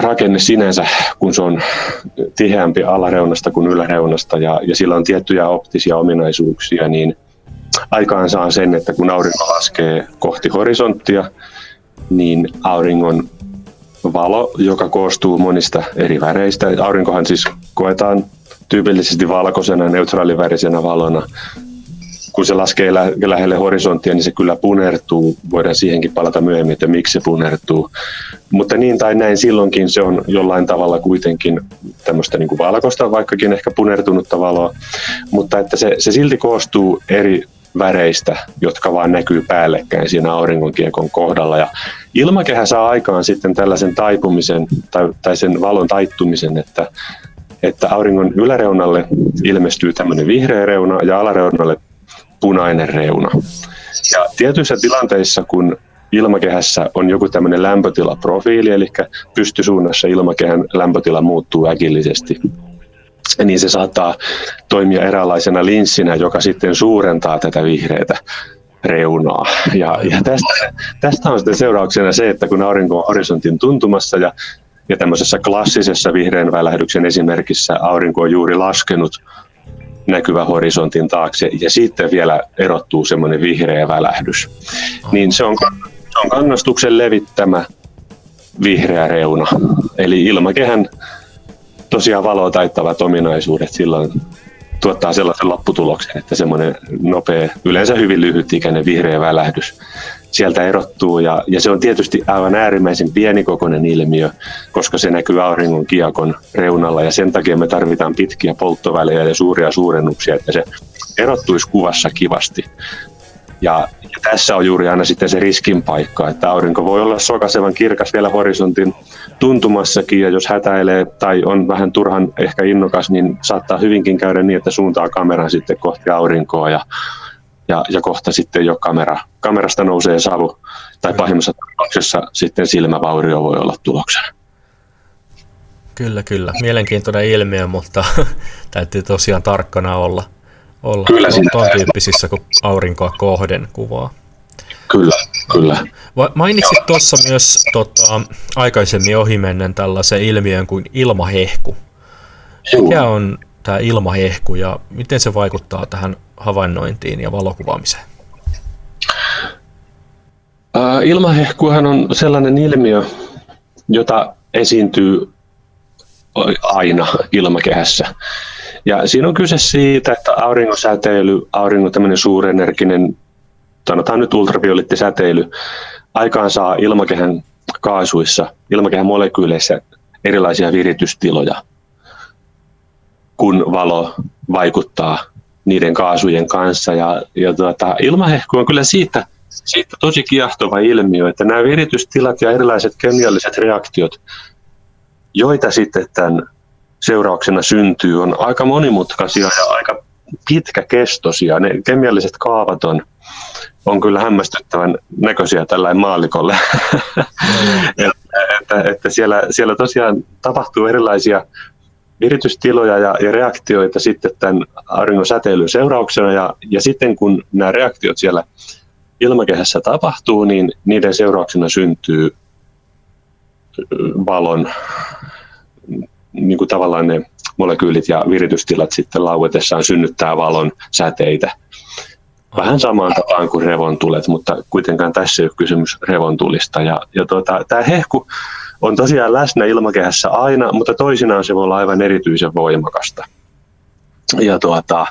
rakenne sinänsä, kun se on tiheämpi alareunasta kuin yläreunasta ja, ja sillä on tiettyjä optisia ominaisuuksia, niin aikaan saa sen, että kun aurinko laskee kohti horisonttia, niin auringon valo, joka koostuu monista eri väreistä, aurinkohan siis koetaan tyypillisesti valkoisena, neutraalivärisenä valona. Kun se laskee lä- lähelle horisonttia, niin se kyllä punertuu. Voidaan siihenkin palata myöhemmin, että miksi se punertuu. Mutta niin tai näin silloinkin se on jollain tavalla kuitenkin tämmöistä niin kuin valkoista, vaikkakin ehkä punertunutta valoa. Mutta että se, se silti koostuu eri väreistä, jotka vaan näkyy päällekkäin siinä auringonkiekon kohdalla. Ja ilmakehä saa aikaan sitten tällaisen taipumisen tai, tai sen valon taittumisen, että että auringon yläreunalle ilmestyy tämmöinen vihreä reuna ja alareunalle punainen reuna. Ja tietyissä tilanteissa, kun ilmakehässä on joku tämmöinen lämpötilaprofiili, eli pystysuunnassa ilmakehän lämpötila muuttuu äkillisesti, niin se saattaa toimia eräänlaisena linssinä, joka sitten suurentaa tätä vihreätä reunaa. Ja, ja tästä, tästä on sitten seurauksena se, että kun aurinko on horisontin tuntumassa ja ja tämmöisessä klassisessa vihreän välähdyksen esimerkissä aurinko on juuri laskenut näkyvä horisontin taakse ja sitten vielä erottuu semmoinen vihreä välähdys. Niin se on, se on kannustuksen levittämä vihreä reuna. Eli ilmakehän tosiaan valoa taittavat ominaisuudet silloin tuottaa sellaisen lopputuloksen, että semmoinen nopea, yleensä hyvin lyhytikäinen vihreä välähdys sieltä erottuu. Ja, ja se on tietysti aivan äärimmäisen pienikokoinen ilmiö, koska se näkyy auringon kiekon reunalla ja sen takia me tarvitaan pitkiä polttovälejä ja suuria suurennuksia, että se erottuisi kuvassa kivasti. Ja, ja tässä on juuri aina sitten se riskin paikka, että aurinko voi olla sokasevan kirkas vielä horisontin tuntumassakin, ja jos hätäilee tai on vähän turhan ehkä innokas, niin saattaa hyvinkin käydä niin, että suuntaa kameran sitten kohti aurinkoa, ja ja, ja kohta sitten jo kamera, kamerasta nousee savu, tai pahimmassa tapauksessa sitten silmävaurio voi olla tuloksena. Kyllä, kyllä. Mielenkiintoinen ilmiö, mutta *laughs* täytyy tosiaan tarkkana olla, olla kyllä tuon tyyppisissä kuin aurinkoa kohden kuvaa. Kyllä, kyllä. Mainitsit tuossa myös tota, aikaisemmin ohimennen tällaisen ilmiön kuin ilmahehku. Mikä on tämä ilmahehku ja miten se vaikuttaa tähän havainnointiin ja valokuvaamiseen? Ilmahehkuhan on sellainen ilmiö, jota esiintyy aina ilmakehässä. Ja siinä on kyse siitä, että auringon säteily, auringon tämmöinen suurenerginen sanotaan nyt ultraviolettisäteily, aikaan saa ilmakehän kaasuissa, ilmakehän molekyyleissä erilaisia viritystiloja, kun valo vaikuttaa niiden kaasujen kanssa. Ja, ja tuota, ilmahehku on kyllä siitä, siitä tosi kiehtova ilmiö, että nämä viritystilat ja erilaiset kemialliset reaktiot, joita sitten tämän seurauksena syntyy, on aika monimutkaisia ja aika pitkäkestoisia. Ne kemialliset kaavat on, on kyllä hämmästyttävän näköisiä tällainen maallikolle. *laughs* että, että, että siellä, siellä tosiaan tapahtuu erilaisia viritystiloja ja, ja reaktioita sitten tämän auringon säteilyn seurauksena ja, ja sitten kun nämä reaktiot siellä ilmakehässä tapahtuu, niin niiden seurauksena syntyy valon, niin kuin tavallaan ne molekyylit ja viritystilat sitten lauetessaan synnyttää valon säteitä. Vähän samaan tapaan kuin revontulet, mutta kuitenkaan tässä ei ole kysymys revontulista. Ja, ja tuota, tämä hehku on tosiaan läsnä ilmakehässä aina, mutta toisinaan se voi olla aivan erityisen voimakasta. Ja tuota,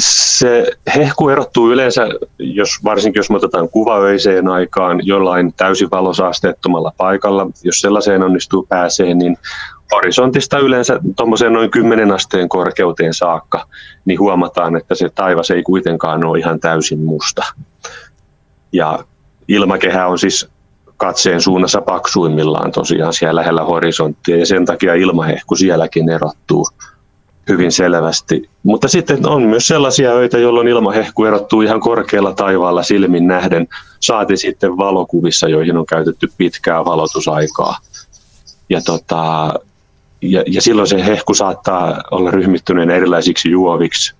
se hehku erottuu yleensä, jos, varsinkin jos me otetaan kuva öiseen aikaan jollain täysin valosaasteettomalla paikalla. Jos sellaiseen onnistuu pääseen, niin horisontista yleensä tuommoiseen noin 10 asteen korkeuteen saakka, niin huomataan, että se taivas ei kuitenkaan ole ihan täysin musta. Ja ilmakehä on siis katseen suunnassa paksuimmillaan tosiaan siellä lähellä horisonttia ja sen takia ilmahehku sielläkin erottuu hyvin selvästi. Mutta sitten on myös sellaisia öitä, jolloin ilmahehku erottuu ihan korkealla taivaalla silmin nähden, saati sitten valokuvissa, joihin on käytetty pitkää valotusaikaa. Ja, tota, ja, ja silloin se hehku saattaa olla ryhmittyneen erilaisiksi juoviksi,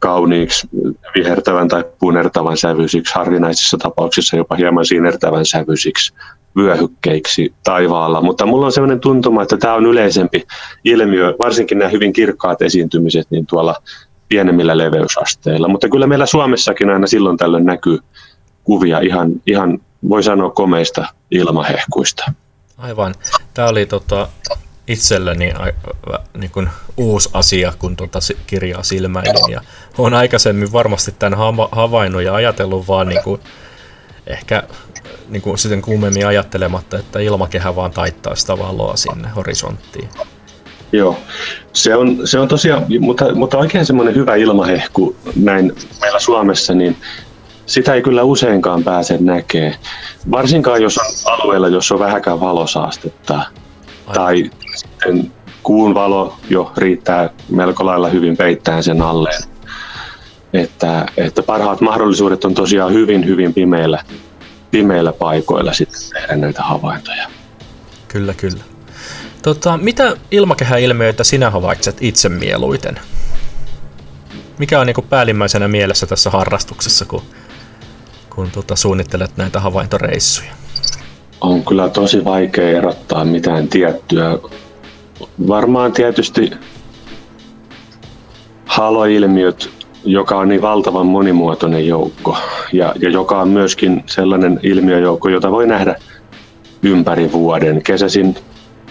kauniiksi, vihertävän tai punertavan sävyisiksi, harvinaisissa tapauksissa jopa hieman sinertävän sävyisiksi vyöhykkeiksi taivaalla, mutta mulla on sellainen tuntuma, että tämä on yleisempi ilmiö, varsinkin nämä hyvin kirkkaat esiintymiset niin tuolla pienemmillä leveysasteilla, mutta kyllä meillä Suomessakin aina silloin tällöin näkyy kuvia ihan, ihan voi sanoa komeista ilmahehkuista. Aivan. Tämä oli tota, itselleni niin kuin uusi asia, kun tuota kirjaa silmäilin. Ja olen aikaisemmin varmasti tämän havainnut ja ajatellut vaan niin kuin, ehkä niin kuin sitten kuumemmin ajattelematta, että ilmakehä vaan taittaa sitä valoa sinne horisonttiin. Joo, se on, se on tosiaan, mutta, mutta oikein semmoinen hyvä ilmahehku näin meillä Suomessa, niin sitä ei kyllä useinkaan pääse näkee. Varsinkaan jos on alueella, jossa on vähäkään valosaastetta. Tai sitten kuun valo jo riittää melko lailla hyvin peittäen sen alleen. Että, että parhaat mahdollisuudet on tosiaan hyvin, hyvin pimeillä pimeillä paikoilla sitten tehdä näitä havaintoja. Kyllä, kyllä. Tota, mitä ilmakehäilmiöitä sinä havaitset itse mieluiten? Mikä on niin päällimmäisenä mielessä tässä harrastuksessa, kun, kun tota, suunnittelet näitä havaintoreissuja? On kyllä tosi vaikea erottaa mitään tiettyä. Varmaan tietysti haloilmiöt joka on niin valtavan monimuotoinen joukko ja, ja joka on myöskin sellainen ilmiöjoukko, jota voi nähdä ympäri vuoden. Kesäisin,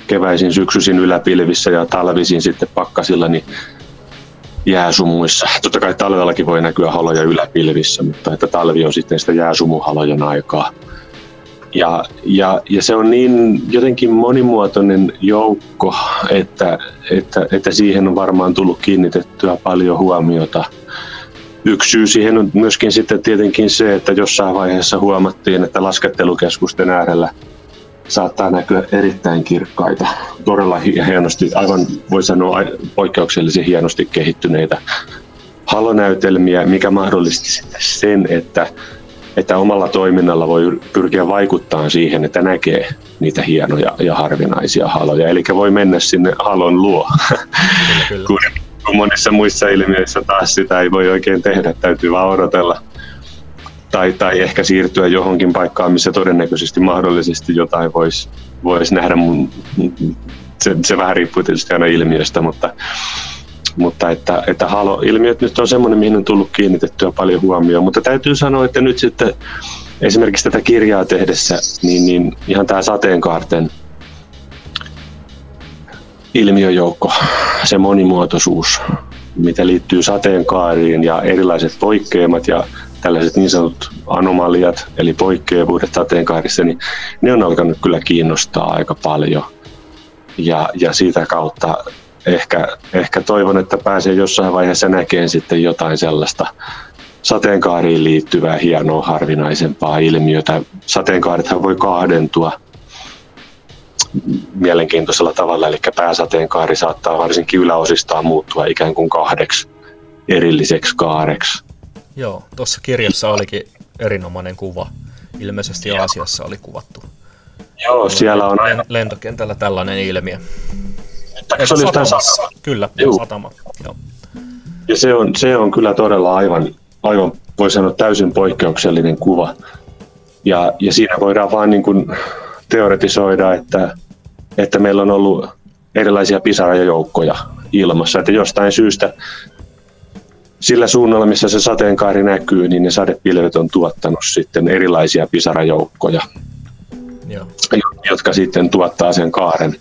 keväisin, syksyisin yläpilvissä ja talvisin sitten pakkasilla niin jääsumuissa. Totta kai talvellakin voi näkyä haloja yläpilvissä, mutta että talvi on sitten sitä jääsumuhalojen aikaa. Ja, ja, ja se on niin jotenkin monimuotoinen joukko, että, että, että siihen on varmaan tullut kiinnitettyä paljon huomiota – Yksi syy siihen on myöskin sitten tietenkin se, että jossain vaiheessa huomattiin, että laskettelukeskusten äärellä saattaa näkyä erittäin kirkkaita, todella hienosti, aivan voi sanoa poikkeuksellisen hienosti kehittyneitä halonäytelmiä, mikä mahdollisti sen, että, että omalla toiminnalla voi pyrkiä vaikuttaa siihen, että näkee niitä hienoja ja harvinaisia haloja. Eli voi mennä sinne halon luo, kyllä, kyllä *laughs* kun monissa muissa ilmiöissä taas sitä ei voi oikein tehdä, täytyy vaan odotella. Tai, tai ehkä siirtyä johonkin paikkaan, missä todennäköisesti mahdollisesti jotain voisi vois nähdä. Mun, se, se vähän riippuu tietysti aina ilmiöstä, mutta, mutta että, että halo-ilmiöt nyt on semmoinen, mihin on tullut kiinnitettyä paljon huomioon. Mutta täytyy sanoa, että nyt sitten esimerkiksi tätä kirjaa tehdessä, niin, niin ihan tämä sateenkaarten ilmiöjoukko, se monimuotoisuus mitä liittyy sateenkaariin ja erilaiset poikkeamat ja tällaiset niin sanotut anomaliat, eli poikkeavuudet sateenkaarissa, niin ne on alkanut kyllä kiinnostaa aika paljon. Ja, ja siitä kautta ehkä, ehkä toivon, että pääsee jossain vaiheessa näkemään sitten jotain sellaista sateenkaariin liittyvää hienoa harvinaisempaa ilmiötä. Sateenkaarethan voi kahdentua mielenkiintoisella tavalla, eli pääsateenkaari saattaa varsinkin yläosistaan muuttua ikään kuin kahdeksi erilliseksi kaareksi. Joo, tuossa kirjassa olikin erinomainen kuva. Ilmeisesti Aasiassa oli kuvattu. Joo, siellä on... Lentokentällä tällainen ilmiö. Se oli satama. Kyllä, Juu. satama. Joo. Ja se on, se on kyllä todella aivan, aivan voi sanoa täysin poikkeuksellinen kuva. Ja, ja siinä voidaan vaan niin kuin teoretisoida, että, että meillä on ollut erilaisia pisarajoukkoja ilmassa, että jostain syystä sillä suunnalla, missä se sateenkaari näkyy, niin ne sadepilvet on tuottanut sitten erilaisia pisarajoukkoja, Joo. jotka sitten tuottaa sen kaaren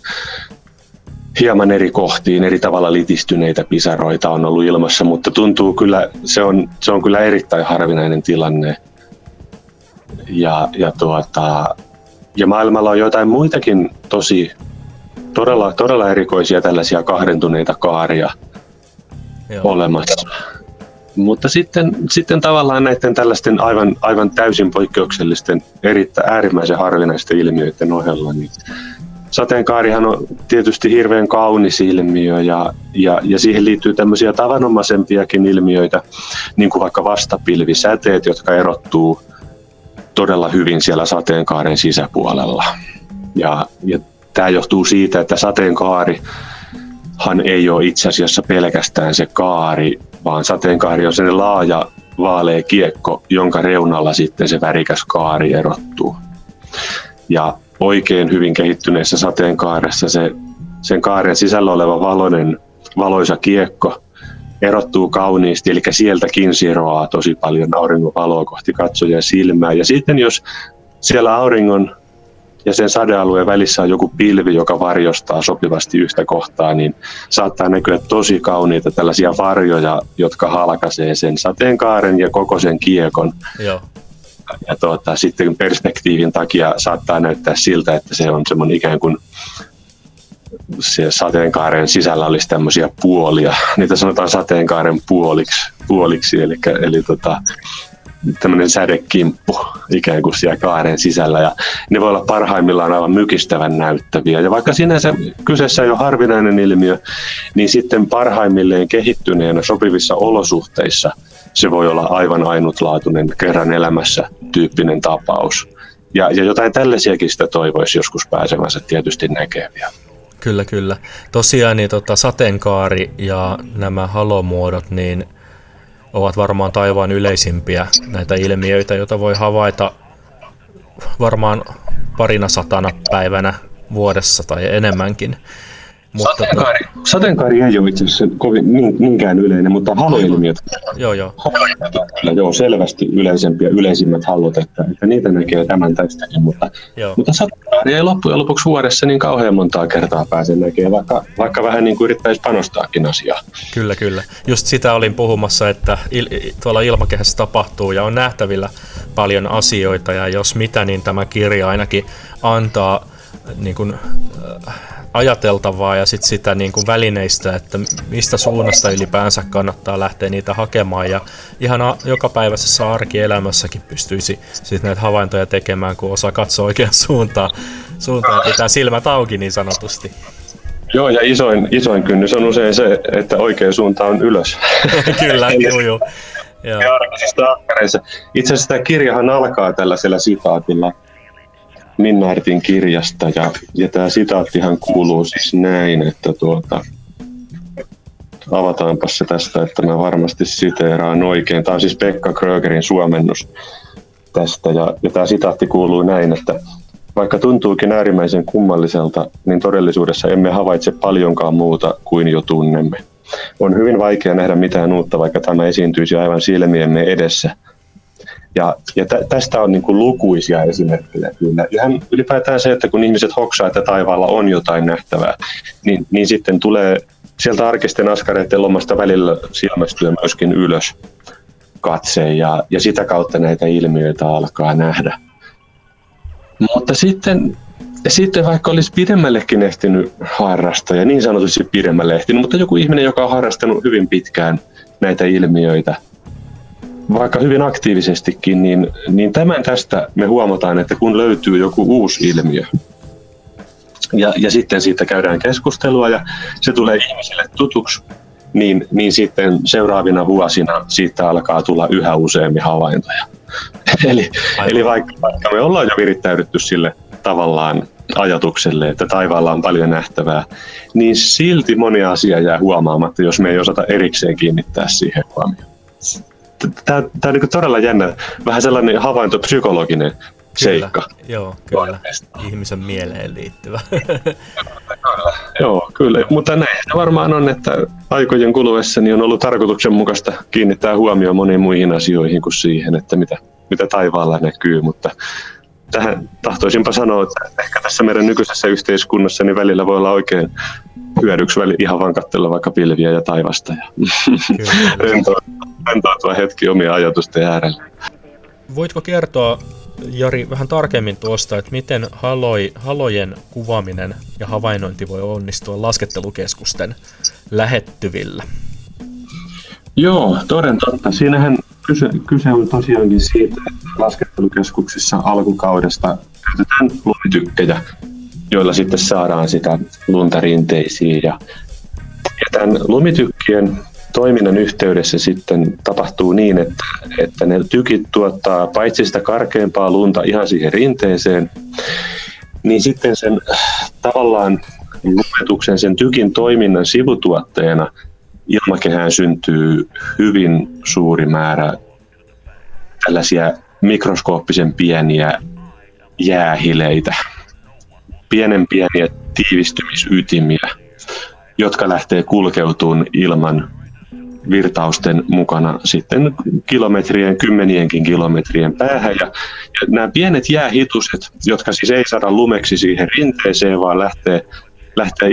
hieman eri kohtiin, eri tavalla litistyneitä pisaroita on ollut ilmassa, mutta tuntuu kyllä, se on, se on kyllä erittäin harvinainen tilanne. Ja, ja, tuota, ja maailmalla on jotain muitakin tosi todella, todella erikoisia tällaisia kahdentuneita kaaria Joo. olemassa. Mutta sitten, sitten tavallaan näiden tällaisten aivan, aivan täysin poikkeuksellisten, erittäin äärimmäisen harvinaisten ilmiöiden ohella, niin sateenkaarihan on tietysti hirveän kaunis ilmiö ja, ja, ja siihen liittyy tämmöisiä tavanomaisempiakin ilmiöitä, niin kuin vaikka vastapilvisäteet, jotka erottuu todella hyvin siellä sateenkaaren sisäpuolella. Ja, ja tämä johtuu siitä, että sateenkaari hän ei ole itse asiassa pelkästään se kaari, vaan sateenkaari on sellainen laaja vaalea kiekko, jonka reunalla sitten se värikäs kaari erottuu. Ja oikein hyvin kehittyneessä sateenkaaressa se, sen kaaren sisällä oleva valoinen, valoisa kiekko erottuu kauniisti, eli sieltäkin siroaa tosi paljon auringon valoa kohti katsoja silmää. Ja sitten jos siellä auringon ja sen sadealueen välissä on joku pilvi, joka varjostaa sopivasti yhtä kohtaa, niin saattaa näkyä tosi kauniita tällaisia varjoja, jotka halkaisee sen sateenkaaren ja koko sen kiekon. Joo. Ja tuota, sitten perspektiivin takia saattaa näyttää siltä, että se on semmoinen ikään kuin se sateenkaaren sisällä olisi tämmöisiä puolia. Niitä sanotaan sateenkaaren puoliksi, puoliksi eli, eli tota, tämmöinen sädekimppu ikään kuin siellä kaaren sisällä ja ne voi olla parhaimmillaan aivan mykistävän näyttäviä. Ja vaikka sinänsä kyseessä ei ole harvinainen ilmiö, niin sitten parhaimmilleen kehittyneenä sopivissa olosuhteissa se voi olla aivan ainutlaatuinen kerran elämässä tyyppinen tapaus. Ja, ja jotain tällaisiakin sitä toivoisi joskus pääsemänsä tietysti näkeviä. Kyllä, kyllä. Tosiaan niin, tota, sateenkaari ja nämä halomuodot, niin – ovat varmaan taivaan yleisimpiä näitä ilmiöitä, joita voi havaita varmaan parina satana päivänä vuodessa tai enemmänkin. Mutta sateenkaari, to... sateenkaari ei ole itse asiassa kovin niinkään yleinen, mutta haloilmiöt joo, joo. Kyllä, joo, selvästi yleisempiä, yleisimmät hallot, että, että niitä näkee tämän tästäkin, mutta, joo. mutta sateenkaari ei loppujen lopuksi vuodessa niin kauhean montaa kertaa pääse näkemään, vaikka, vaikka vähän niin kuin yrittäisi panostaakin asiaa. Kyllä, kyllä. Just sitä olin puhumassa, että il, tuolla ilmakehässä tapahtuu ja on nähtävillä paljon asioita, ja jos mitä, niin tämä kirja ainakin antaa niin kuin, äh, ajateltavaa ja sit sitä niin kuin välineistä, että mistä suunnasta ylipäänsä kannattaa lähteä niitä hakemaan. Ja ihan jokapäiväisessä arkielämässäkin pystyisi sit näitä havaintoja tekemään, kun osaa katsoa oikeaan suuntaan, suuntaan pitää silmät auki niin sanotusti. Joo, ja isoin, isoin kynnys on usein se, että oikea suunta on ylös. *laughs* Kyllä, *laughs* joo, joo. Itse asiassa tämä kirjahan alkaa tällaisella sitaatilla, Minnaartin kirjasta ja, ja tämä sitaattihan kuuluu siis näin, että tuota, avataanpa se tästä, että mä varmasti siteeraan oikein. Tämä on siis Pekka Krögerin suomennus tästä ja, ja tämä sitaatti kuuluu näin, että vaikka tuntuukin äärimmäisen kummalliselta, niin todellisuudessa emme havaitse paljonkaan muuta kuin jo tunnemme. On hyvin vaikea nähdä mitään uutta, vaikka tämä esiintyisi aivan silmiemme edessä – ja, ja tä, tästä on niin kuin lukuisia esimerkkejä kyllä. Ihan ylipäätään se, että kun ihmiset hoksaa, että taivaalla on jotain nähtävää, niin, niin sitten tulee sieltä arkisten askareiden lomasta välillä silmästyy myöskin ylös katse ja, ja sitä kautta näitä ilmiöitä alkaa nähdä. Mutta sitten, sitten vaikka olisi pidemmällekin ehtinyt harrastaa ja niin sanotusti pidemmälle ehtinyt, mutta joku ihminen, joka on harrastanut hyvin pitkään näitä ilmiöitä, vaikka hyvin aktiivisestikin, niin, niin tämän tästä me huomataan, että kun löytyy joku uusi ilmiö, ja, ja sitten siitä käydään keskustelua ja se tulee ihmisille tutuksi, niin, niin sitten seuraavina vuosina siitä alkaa tulla yhä useammin havaintoja. *laughs* eli, eli vaikka, vaikka me ollaan jo virittäydytty sille tavallaan ajatukselle, että taivaalla on paljon nähtävää, niin silti moni asia jää huomaamatta, jos me ei osata erikseen kiinnittää siihen huomioon. Tämä on niin todella jännä, vähän sellainen havaintopsykologinen seikka. Joo, kyllä. Ihmisen mieleen liittyvä. *laughs* Joo, kyllä. Mutta näin varmaan on, että aikojen kuluessa niin on ollut tarkoituksenmukaista kiinnittää huomioon moniin muihin asioihin kuin siihen, että mitä, mitä taivaalla näkyy. Mutta tähän tahtoisinpa sanoa, että ehkä tässä meidän nykyisessä yhteiskunnassa niin välillä voi olla oikein hyödyksi väli ihan vaan katsella vaikka pilviä ja taivasta ja rentoutua hetki omia ajatusten äärellä. Voitko kertoa Jari vähän tarkemmin tuosta, että miten haloi, halojen kuvaaminen ja havainnointi voi onnistua laskettelukeskusten lähettyvillä? Joo, toden totta. Siinähän kyse, kyse on tosiaankin siitä, että laskettelukeskuksissa alkukaudesta käytetään lumitykkejä, joilla sitten saadaan sitä lunta rinteisiin. Ja, ja tämän lumitykkien toiminnan yhteydessä sitten tapahtuu niin, että, että ne tykit tuottaa paitsi sitä karkeampaa lunta ihan siihen rinteeseen, niin sitten sen tavallaan lumetuksen, sen tykin toiminnan sivutuotteena ilmakehään syntyy hyvin suuri määrä tällaisia mikroskooppisen pieniä jäähileitä, pienen pieniä tiivistymisytimiä, jotka lähtee kulkeutumaan ilman virtausten mukana sitten kilometrien, kymmenienkin kilometrien päähän. Ja, ja nämä pienet jäähituset, jotka siis ei saada lumeksi siihen rinteeseen, vaan lähtee lähtee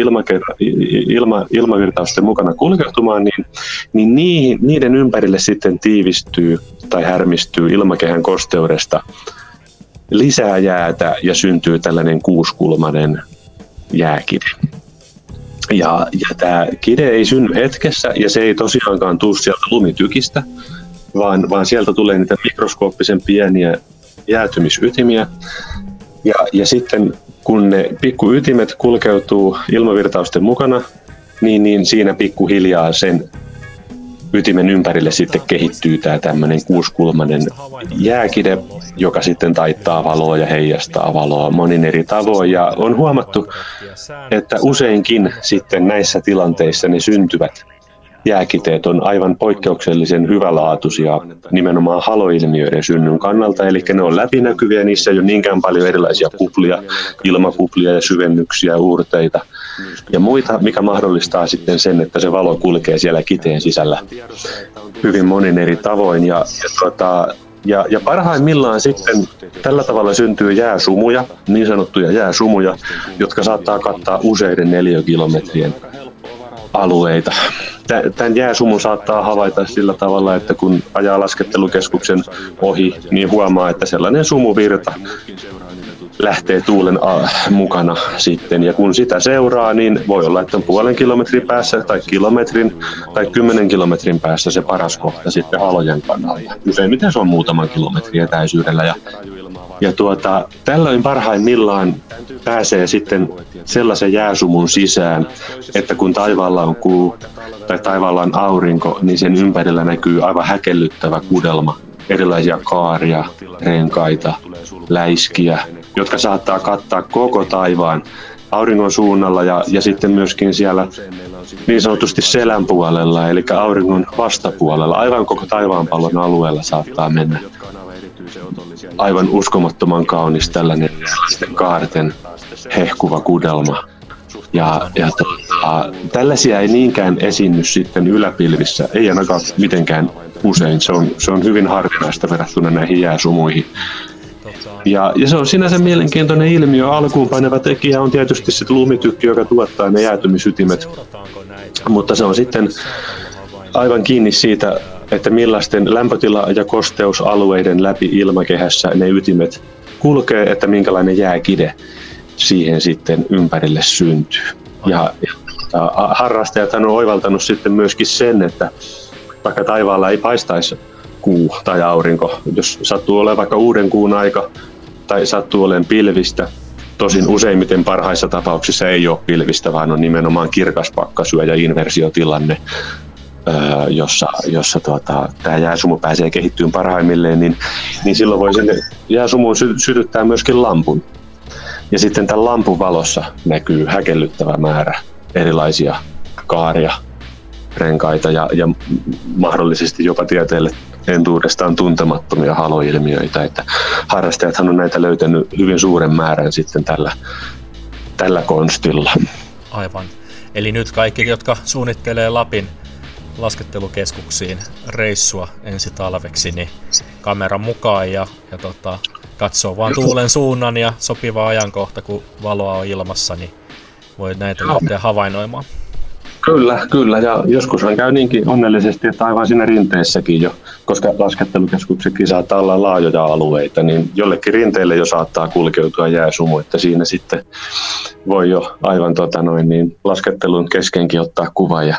ilma, ilmavirtausten mukana kulkeutumaan, niin, niin niihin, niiden ympärille sitten tiivistyy tai härmistyy ilmakehän kosteudesta lisää jäätä ja syntyy tällainen kuuskulmainen jääkide. Ja, ja tämä kide ei synny hetkessä ja se ei tosiaankaan tule sieltä lumitykistä, vaan, vaan sieltä tulee niitä mikroskooppisen pieniä jäätymisytimiä. Ja, ja sitten kun ne pikkuytimet kulkeutuu ilmavirtausten mukana, niin, niin siinä pikkuhiljaa sen ytimen ympärille sitten kehittyy tämä tämmöinen kuuskulmainen jääkide, joka sitten taittaa valoa ja heijastaa valoa monin eri tavoin. Ja on huomattu, että useinkin sitten näissä tilanteissa ne syntyvät jääkiteet on aivan poikkeuksellisen hyvälaatuisia nimenomaan haloilmiöiden synnyn kannalta, eli ne on läpinäkyviä, niissä ei ole niinkään paljon erilaisia kuplia, ilmakuplia ja syvennyksiä, uurteita ja muita, mikä mahdollistaa sitten sen, että se valo kulkee siellä kiteen sisällä hyvin monin eri tavoin. Ja, ja, tuota, ja, ja parhaimmillaan sitten tällä tavalla syntyy jääsumuja, niin sanottuja jääsumuja, jotka saattaa kattaa useiden neliökilometrien alueita. Tämän jääsumun saattaa havaita sillä tavalla, että kun ajaa laskettelukeskuksen ohi, niin huomaa, että sellainen sumuvirta lähtee tuulen mukana sitten. Ja kun sitä seuraa, niin voi olla, että on puolen kilometrin päässä tai kilometrin tai kymmenen kilometrin päässä se paras kohta sitten halojen kannalta. Useimmiten se on muutaman kilometrin etäisyydellä. Ja, ja tuota, tällöin parhaimmillaan pääsee sitten sellaisen jääsumun sisään, että kun taivaalla on kuu tai taivaalla on aurinko, niin sen ympärillä näkyy aivan häkellyttävä kudelma erilaisia kaaria, renkaita, läiskiä, jotka saattaa kattaa koko taivaan auringon suunnalla ja, ja sitten myöskin siellä niin sanotusti selän puolella, eli auringon vastapuolella, aivan koko taivaanpallon alueella saattaa mennä aivan uskomattoman kaunis tällainen kaarten hehkuva kudelma. Ja, ja tota, tällaisia ei niinkään esiinny sitten yläpilvissä, ei ainakaan mitenkään usein. Se on, se on hyvin harvinaista verrattuna näihin jääsumuihin. Ja, ja se on sinänsä mielenkiintoinen ilmiö. Alkuun painava tekijä on tietysti se lumitykki, joka tuottaa ne jäätymisytimet mutta se on sitten aivan kiinni siitä, että millaisten lämpötila- ja kosteusalueiden läpi ilmakehässä ne ytimet kulkee, että minkälainen jääkide siihen sitten ympärille syntyy. Ja, ja harrastajat on oivaltanut sitten myöskin sen, että vaikka taivaalla ei paistaisi kuu tai aurinko, jos sattuu olemaan vaikka uuden kuun aika tai sattuu olemaan pilvistä, tosin useimmiten parhaissa tapauksissa ei ole pilvistä, vaan on nimenomaan kirkas pakkasyö ja inversiotilanne, jossa, jossa tuota, tämä jääsumu pääsee kehittyyn parhaimmilleen, niin, niin silloin voi sinne jääsumuun sy- sytyttää myöskin lampun. Ja sitten tämän lampun valossa näkyy häkellyttävä määrä erilaisia kaaria, renkaita ja, ja mahdollisesti jopa tieteelle entuudestaan tuntemattomia haloilmiöitä. Että harrastajathan on näitä löytänyt hyvin suuren määrän sitten tällä, tällä konstilla. Aivan. Eli nyt kaikki, jotka suunnittelee Lapin laskettelukeskuksiin reissua ensi talveksi, niin kameran mukaan ja, ja tota, katsoo vaan tuulen suunnan ja sopiva ajankohta, kun valoa on ilmassa, niin voi näitä lähteä havainnoimaan. Kyllä, kyllä. Ja joskushan käy niinkin onnellisesti, että aivan siinä rinteessäkin jo, koska laskettelukeskuksetkin saattaa olla laajoja alueita, niin jollekin rinteille jo saattaa kulkeutua jääsumu, että siinä sitten voi jo aivan tota noin, niin laskettelun keskenkin ottaa kuva ja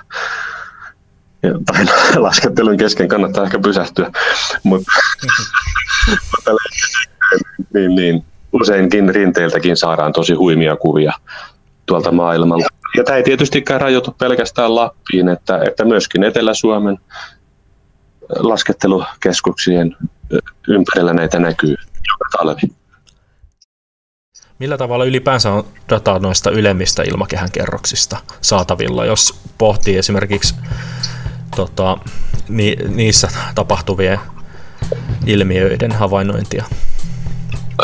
ja, tai *laughs* laskettelun kesken kannattaa ehkä pysähtyä, mutta *laughs* niin, niin, useinkin rinteiltäkin saadaan tosi huimia kuvia tuolta maailmalta. Ja tämä ei tietystikään rajoitu pelkästään Lappiin, että, että myöskin Etelä-Suomen laskettelukeskuksien ympärillä näitä näkyy joka talvi. Millä tavalla ylipäänsä on dataa noista ylemmistä ilmakehän kerroksista saatavilla, jos pohtii esimerkiksi tota, ni, niissä tapahtuvien ilmiöiden havainnointia?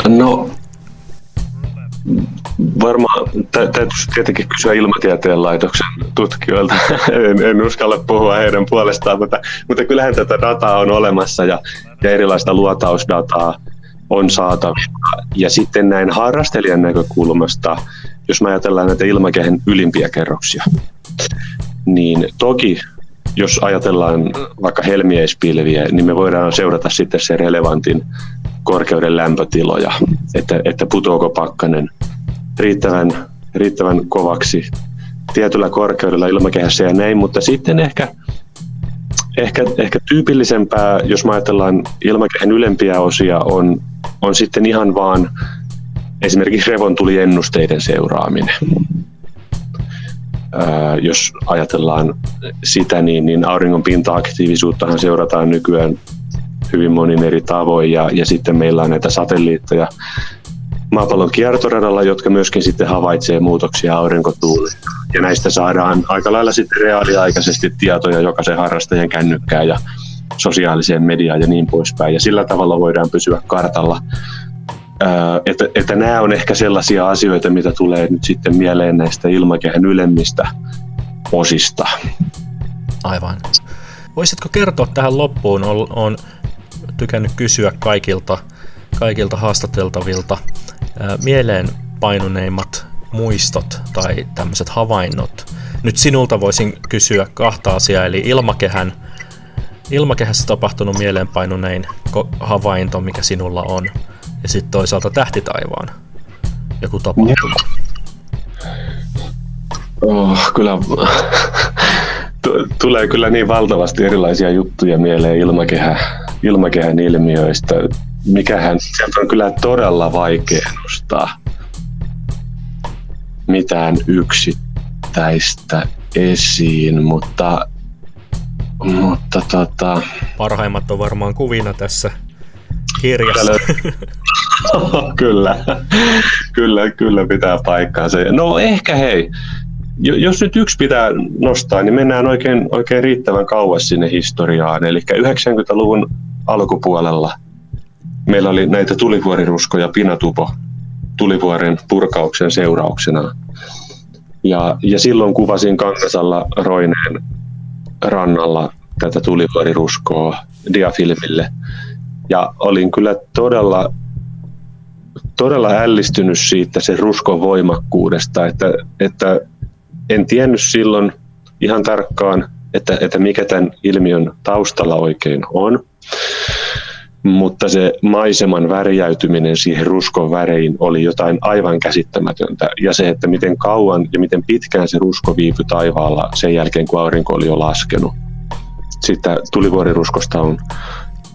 No varmaan täytyisi tietenkin kysyä ilmatieteen laitoksen tutkijoilta. *laughs* en, en uskalla puhua heidän puolestaan, mutta, mutta kyllähän tätä dataa on olemassa ja, ja erilaista luotausdataa on saatavilla. Ja sitten näin harrastelijan näkökulmasta, jos me ajatellaan näitä ilmakehän ylimpiä kerroksia, niin toki jos ajatellaan vaikka helmieispilviä, niin me voidaan seurata sitten se relevantin korkeuden lämpötiloja, että, että putoako pakkanen riittävän, riittävän kovaksi tietyllä korkeudella ilmakehässä ja näin, mutta sitten ehkä, ehkä, ehkä tyypillisempää, jos ajatellaan ilmakehän ylempiä osia, on, on sitten ihan vaan esimerkiksi revontuliennusteiden seuraaminen. Ää, jos ajatellaan sitä, niin, niin auringon pinta-aktiivisuuttahan seurataan nykyään hyvin monin eri tavoin ja, ja sitten meillä on näitä satelliitteja maapallon kiertoradalla, jotka myöskin sitten havaitsee muutoksia aurinkotuuleen. Ja näistä saadaan aika lailla sitten reaaliaikaisesti tietoja jokaisen harrastajan kännykkään ja sosiaaliseen mediaan ja niin poispäin. Ja sillä tavalla voidaan pysyä kartalla. Että, että nämä on ehkä sellaisia asioita, mitä tulee nyt sitten mieleen näistä ilmakehän ylemmistä osista. Aivan. Voisitko kertoa tähän loppuun, on, tykännyt kysyä kaikilta, kaikilta haastateltavilta mieleen painuneimmat muistot tai tämmöiset havainnot. Nyt sinulta voisin kysyä kahta asiaa, eli ilmakehän, ilmakehässä tapahtunut mieleenpainunein havainto, mikä sinulla on, ja sitten toisaalta tähtitaivaan joku tapahtuma. Oh, kyllä *laughs* tulee kyllä niin valtavasti erilaisia juttuja mieleen ilmakehä, ilmakehän ilmiöistä. Mikähän sieltä on kyllä todella vaikea nostaa mitään yksittäistä esiin, mutta, mutta tota... Parhaimmat on varmaan kuvina tässä kirjassa. kyllä, *laughs* kyllä, kyllä pitää paikkaansa. No ehkä hei, jos nyt yksi pitää nostaa, niin mennään oikein, oikein riittävän kauas sinne historiaan. Eli 90-luvun alkupuolella meillä oli näitä tulivuoriruskoja Pinatupo tulivuoren purkauksen seurauksena. Ja, ja silloin kuvasin Kankasalla Roineen rannalla tätä tulivuoriruskoa diafilmille. Ja olin kyllä todella, todella ällistynyt siitä sen ruskon voimakkuudesta, että, että en tiennyt silloin ihan tarkkaan, että, että mikä tämän ilmiön taustalla oikein on mutta se maiseman värjäytyminen siihen ruskon väreiin oli jotain aivan käsittämätöntä. Ja se, että miten kauan ja miten pitkään se rusko viipyi taivaalla sen jälkeen, kun aurinko oli jo laskenut. Sitten tulivuoriruskosta on,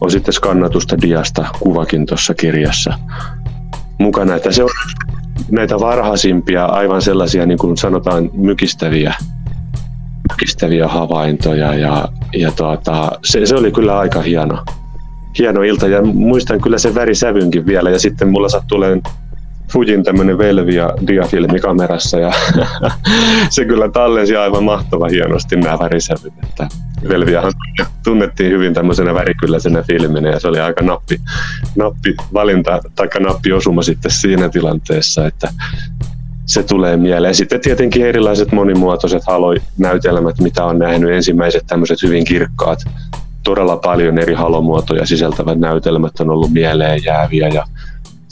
on sitten skannatusta diasta kuvakin tuossa kirjassa mukana. Että se on näitä varhaisimpia, aivan sellaisia niin kuin sanotaan mykistäviä, mykistäviä havaintoja ja, ja tuota, se, se, oli kyllä aika hieno hieno ilta. Ja muistan kyllä sen värisävynkin vielä. Ja sitten mulla sattuu olemaan Fujin tämmöinen Velvia diafilmi kamerassa. Ja *laughs* se kyllä tallensi aivan mahtava hienosti nämä värisävyt. Että Velviahan tunnettiin hyvin tämmöisenä värikylläisenä filminä. Ja se oli aika nappi, nappi valinta tai nappi osuma sitten siinä tilanteessa, että se tulee mieleen. Sitten tietenkin erilaiset monimuotoiset halonäytelmät, mitä on nähnyt, ensimmäiset tämmöiset hyvin kirkkaat todella paljon eri halomuotoja sisältävät näytelmät on ollut mieleen jääviä ja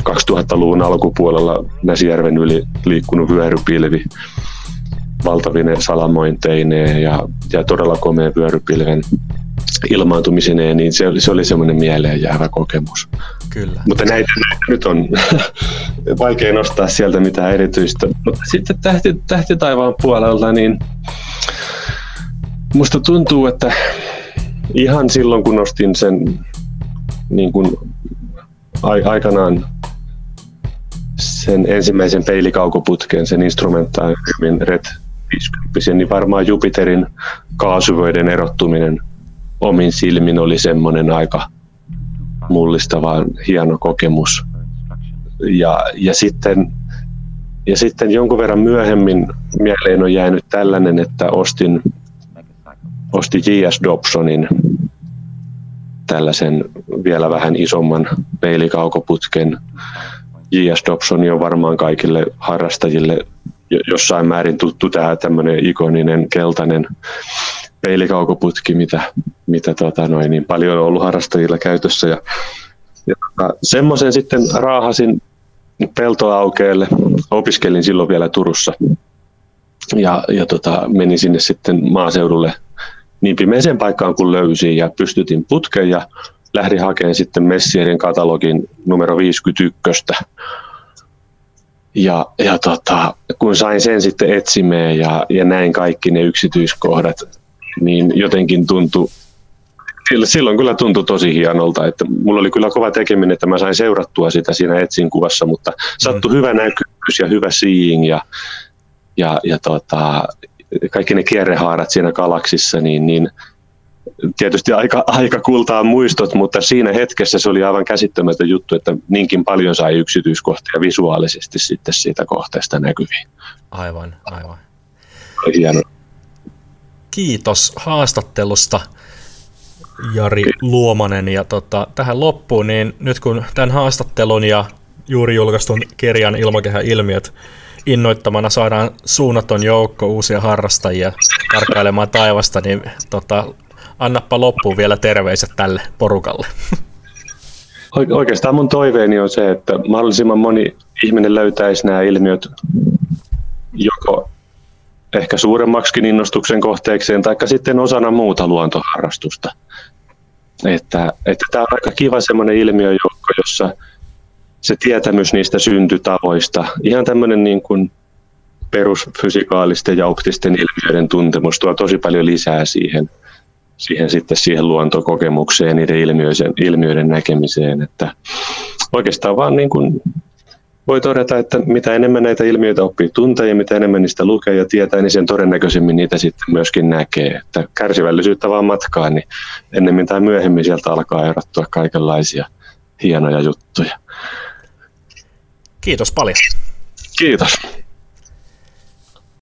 2000-luvun alkupuolella Näsijärven yli liikkunut vyörypilvi valtavine salamointeineen ja, ja todella komea vyörypilven ilmaantumisineen, niin se oli, se oli semmoinen mieleen jäävä kokemus. Kyllä. Mutta näitä, näitä nyt on *laughs* vaikea nostaa sieltä mitään erityistä. Mutta sitten tähti, tähti taivaan puolelta, niin musta tuntuu, että ihan silloin, kun nostin sen niin kuin aikanaan sen ensimmäisen peilikaukoputken, sen instrumentaaliumin RED 50, niin varmaan Jupiterin kaasuvöiden erottuminen omin silmin oli semmoinen aika mullistava, hieno kokemus. Ja, ja, sitten, ja sitten jonkun verran myöhemmin mieleen on jäänyt tällainen, että ostin osti J.S. Dobsonin tällaisen vielä vähän isomman peilikaukoputken. J.S. Dobson on varmaan kaikille harrastajille jossain määrin tuttu tämä tämmöinen ikoninen keltainen peilikaukoputki, mitä, mitä tota noin, niin paljon on ollut harrastajilla käytössä. Ja, ja tota, semmoisen sitten raahasin peltoaukeelle. Opiskelin silloin vielä Turussa ja, ja tota, menin sinne sitten maaseudulle niin pimeeseen paikkaan kuin löysin ja pystytin putken ja lähdin hakemaan sitten Messierin katalogin numero 51. Ja, ja tota, kun sain sen sitten etsimeen ja, ja näin kaikki ne yksityiskohdat, niin jotenkin tuntui, silloin kyllä tuntui tosi hienolta, että mulla oli kyllä kova tekeminen, että mä sain seurattua sitä siinä etsin kuvassa, mutta sattui mm. hyvä näkyvyys ja hyvä seeing ja, ja, ja tota, kaikki ne kierrehaarat siinä galaksissa, niin, niin tietysti aika, aika kultaa muistot, mutta siinä hetkessä se oli aivan käsittämätön juttu, että niinkin paljon sai yksityiskohtia visuaalisesti sitten siitä kohteesta näkyviin. Aivan, aivan. Hieno. Kiitos haastattelusta. Jari Luomanen. Ja tota, tähän loppuun, niin nyt kun tämän haastattelun ja juuri julkaistun kirjan Ilmakehän ilmiöt innoittamana saadaan suunnaton joukko uusia harrastajia tarkkailemaan taivasta, niin tota, annappa loppuun vielä terveiset tälle porukalle. Oikeastaan mun toiveeni on se, että mahdollisimman moni ihminen löytäisi nämä ilmiöt joko ehkä suuremmaksikin innostuksen kohteekseen, tai sitten osana muuta luontoharrastusta. Että, että tämä on aika kiva semmoinen ilmiöjoukko, jossa se tietämys niistä syntytavoista, ihan tämmöinen niin kuin perusfysikaalisten ja optisten ilmiöiden tuntemus tuo tosi paljon lisää siihen, siihen sitten siihen luontokokemukseen, niiden ilmiöiden, ilmiöiden näkemiseen, että oikeastaan vaan niin kuin voi todeta, että mitä enemmän näitä ilmiöitä oppii tuntea ja mitä enemmän niistä lukee ja tietää, niin sen todennäköisemmin niitä sitten myöskin näkee. Että kärsivällisyyttä vaan matkaan, niin ennemmin tai myöhemmin sieltä alkaa erottua kaikenlaisia hienoja juttuja. Kiitos paljon. Kiitos.